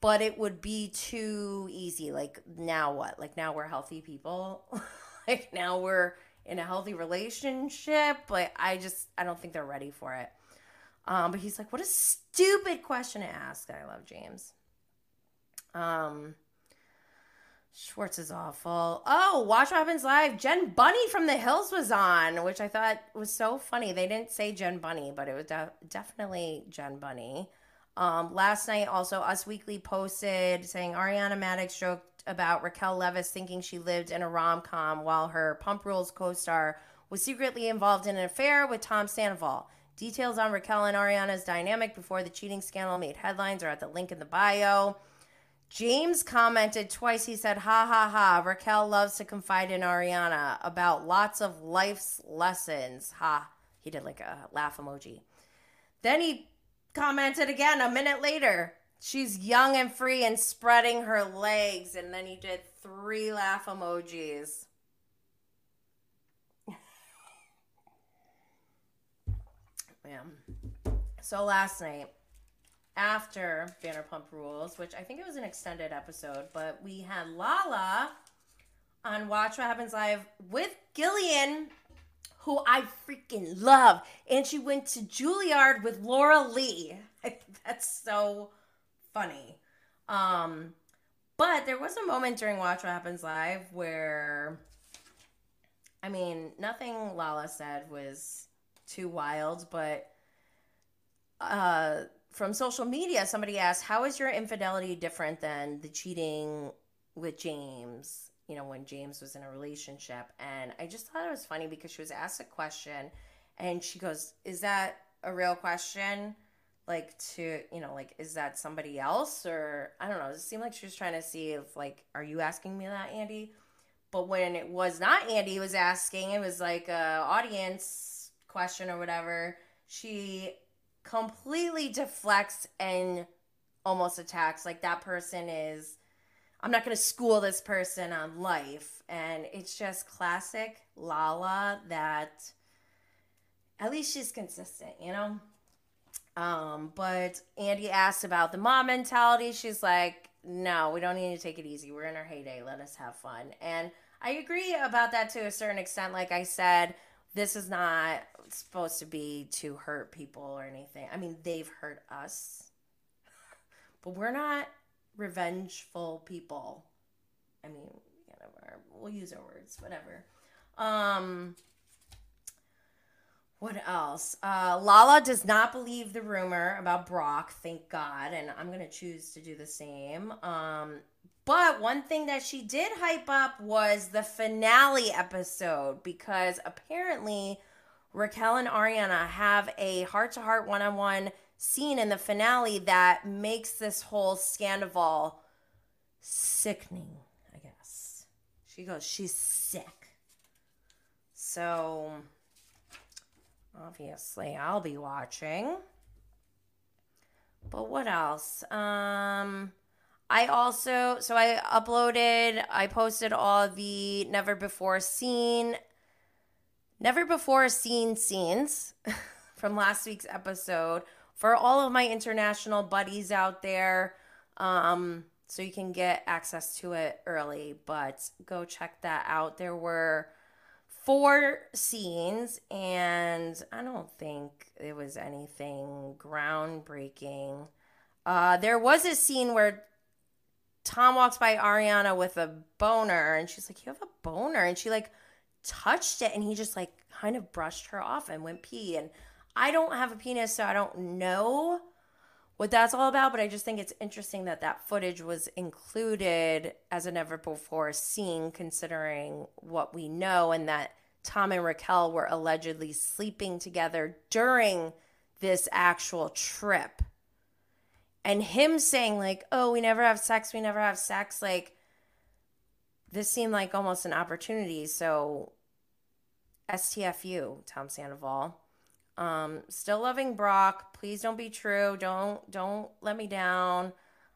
but it would be too easy like now what like now we're healthy people like now we're in a healthy relationship but i just i don't think they're ready for it um but he's like what a stupid question to ask i love james um Schwartz is awful. Oh, Watch What Happens Live. Jen Bunney from the Hills was on, which I thought was so funny. They didn't say Jen Bunney, but it was de- definitely Jen Bunney. Um, last night, also, Us Weekly posted saying Ariana Madix joked about Raquel Leviss thinking she lived in a rom com while her Pump Rules co star was secretly involved in an affair with Tom Sandoval. Details on Raquel and Ariana's dynamic before the cheating scandal made headlines are at the link in the bio. James commented twice. He said, Ha ha ha. Raquel loves to confide in Ariana about lots of life's lessons. Ha. He did like a laugh emoji. Then he commented again a minute later. She's young and free and spreading her legs. And then he did three laugh emojis. yeah. So last night, after Vanderpump Rules, which I think it was an extended episode, but we had Lala on Watch What Happens Live with Gillian, who I freaking love. And she went to Juilliard with Laura Lee. That's so funny. Um, but there was a moment during Watch What Happens Live where, I mean, nothing Lala said was too wild, but uh from social media, somebody asked, How is your infidelity different than the cheating with James? You know, when James was in a relationship. And I just thought it was funny because she was asked a question and she goes, Is that a real question? Like, to, you know, like, is that somebody else? Or I don't know. It seemed like she was trying to see if, like, are you asking me that, Andy? But when it was not Andy was asking, it was like a audience question or whatever. She completely deflects and almost attacks. Like that person is, I'm not going to school this person on life. And it's just classic Lala that at least she's consistent, you know? Um, but Andy asked about the mom mentality. She's like, no, we don't need to take it easy. We're in our heyday. Let us have fun. And I agree about that to a certain extent. Like I said, this is not supposed to be to hurt people or anything. I mean, they've hurt us, but we're not revengeful people. I mean, whatever. We'll use our words, whatever. Um, what else? Uh, Lala does not believe the rumor about Brock, thank God, and I'm gonna choose to do the same. Um, but one thing that she did hype up was the finale episode because apparently Raquel and Ariana have a heart to heart one on one scene in the finale that makes this whole scandal sickening, I guess. She goes, she's sick. So, obviously, I'll be watching. But what else? Um, I also, so I uploaded, I posted all the never before seen never before seen scenes from last week's episode for all of my international buddies out there. Um, so you can get access to it early, but go check that out. There were four scenes, and I don't think it was anything groundbreaking. Uh, there was a scene where Tom walks by Ariana with a boner, and she's like, "You have a boner," and she like touched it, and he just like kind of brushed her off and went pee. And I don't have a penis, so I don't know what that's all about, but I just think it's interesting that that footage was included as a never before seen, considering what we know, and that Tom and Raquel were allegedly sleeping together during this actual trip. And him saying, like, oh, we never have sex, we never have sex, like, this seemed like almost an opportunity. So, STFU, Tom Sandoval. Um, still loving Brock. Please don't be true. Don't don't let me down.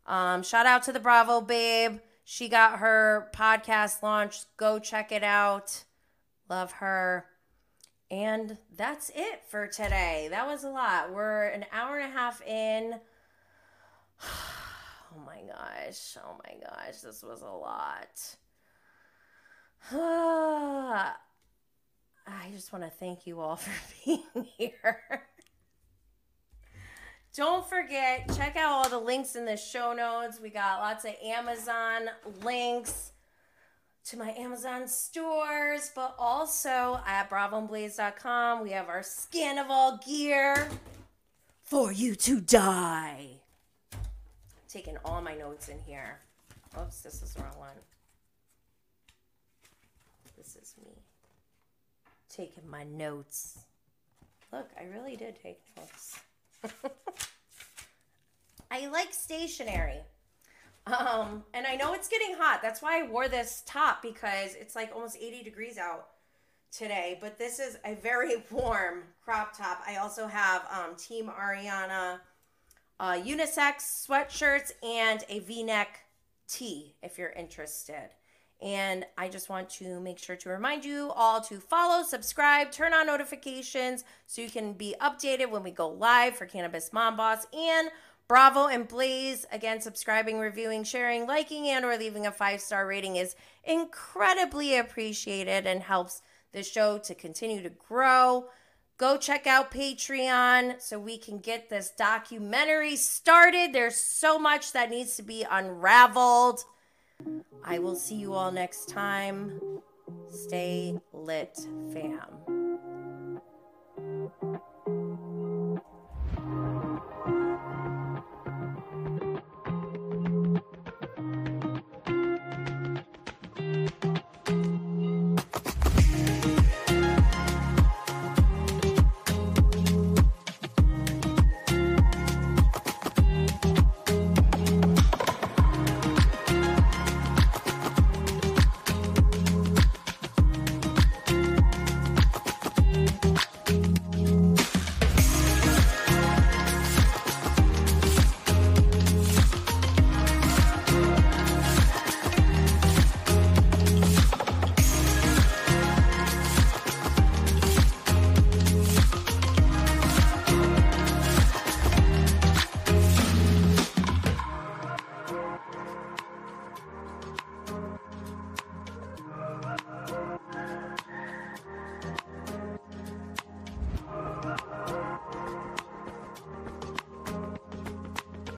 Um, shout out to the Bravo babe. She got her podcast launched. Go check it out. Love her. And that's it for today. That was a lot. We're an hour and a half in. Oh my gosh. Oh my gosh. This was a lot. I just want to thank you all for being here. Don't forget, check out all the links in the show notes. We got lots of Amazon links to my Amazon stores, but also at bravoandblaze.com, we have our Scandoval gear for you to die. taking all my notes in here. Oops, this is the wrong one. This is me taking my notes. Look, I really did take notes. I like stationery. Um, and I know it's getting hot. That's why I wore this top because it's like almost 80 degrees out today. But this is a very warm crop top. I also have um, Team Ariana uh, unisex sweatshirts and a v neck tee if you're interested. And I just want to make sure to remind you all to follow, subscribe, turn on notifications so you can be updated when we go live for Cannabis Mom Boss and Bravo and Blaze. Again, subscribing, reviewing, sharing, liking, and or leaving a five-star rating is incredibly appreciated and helps the show to continue to grow. Go check out Patreon so we can get this documentary started. There's so much that needs to be unraveled. I will see you all next time. Stay lit, fam.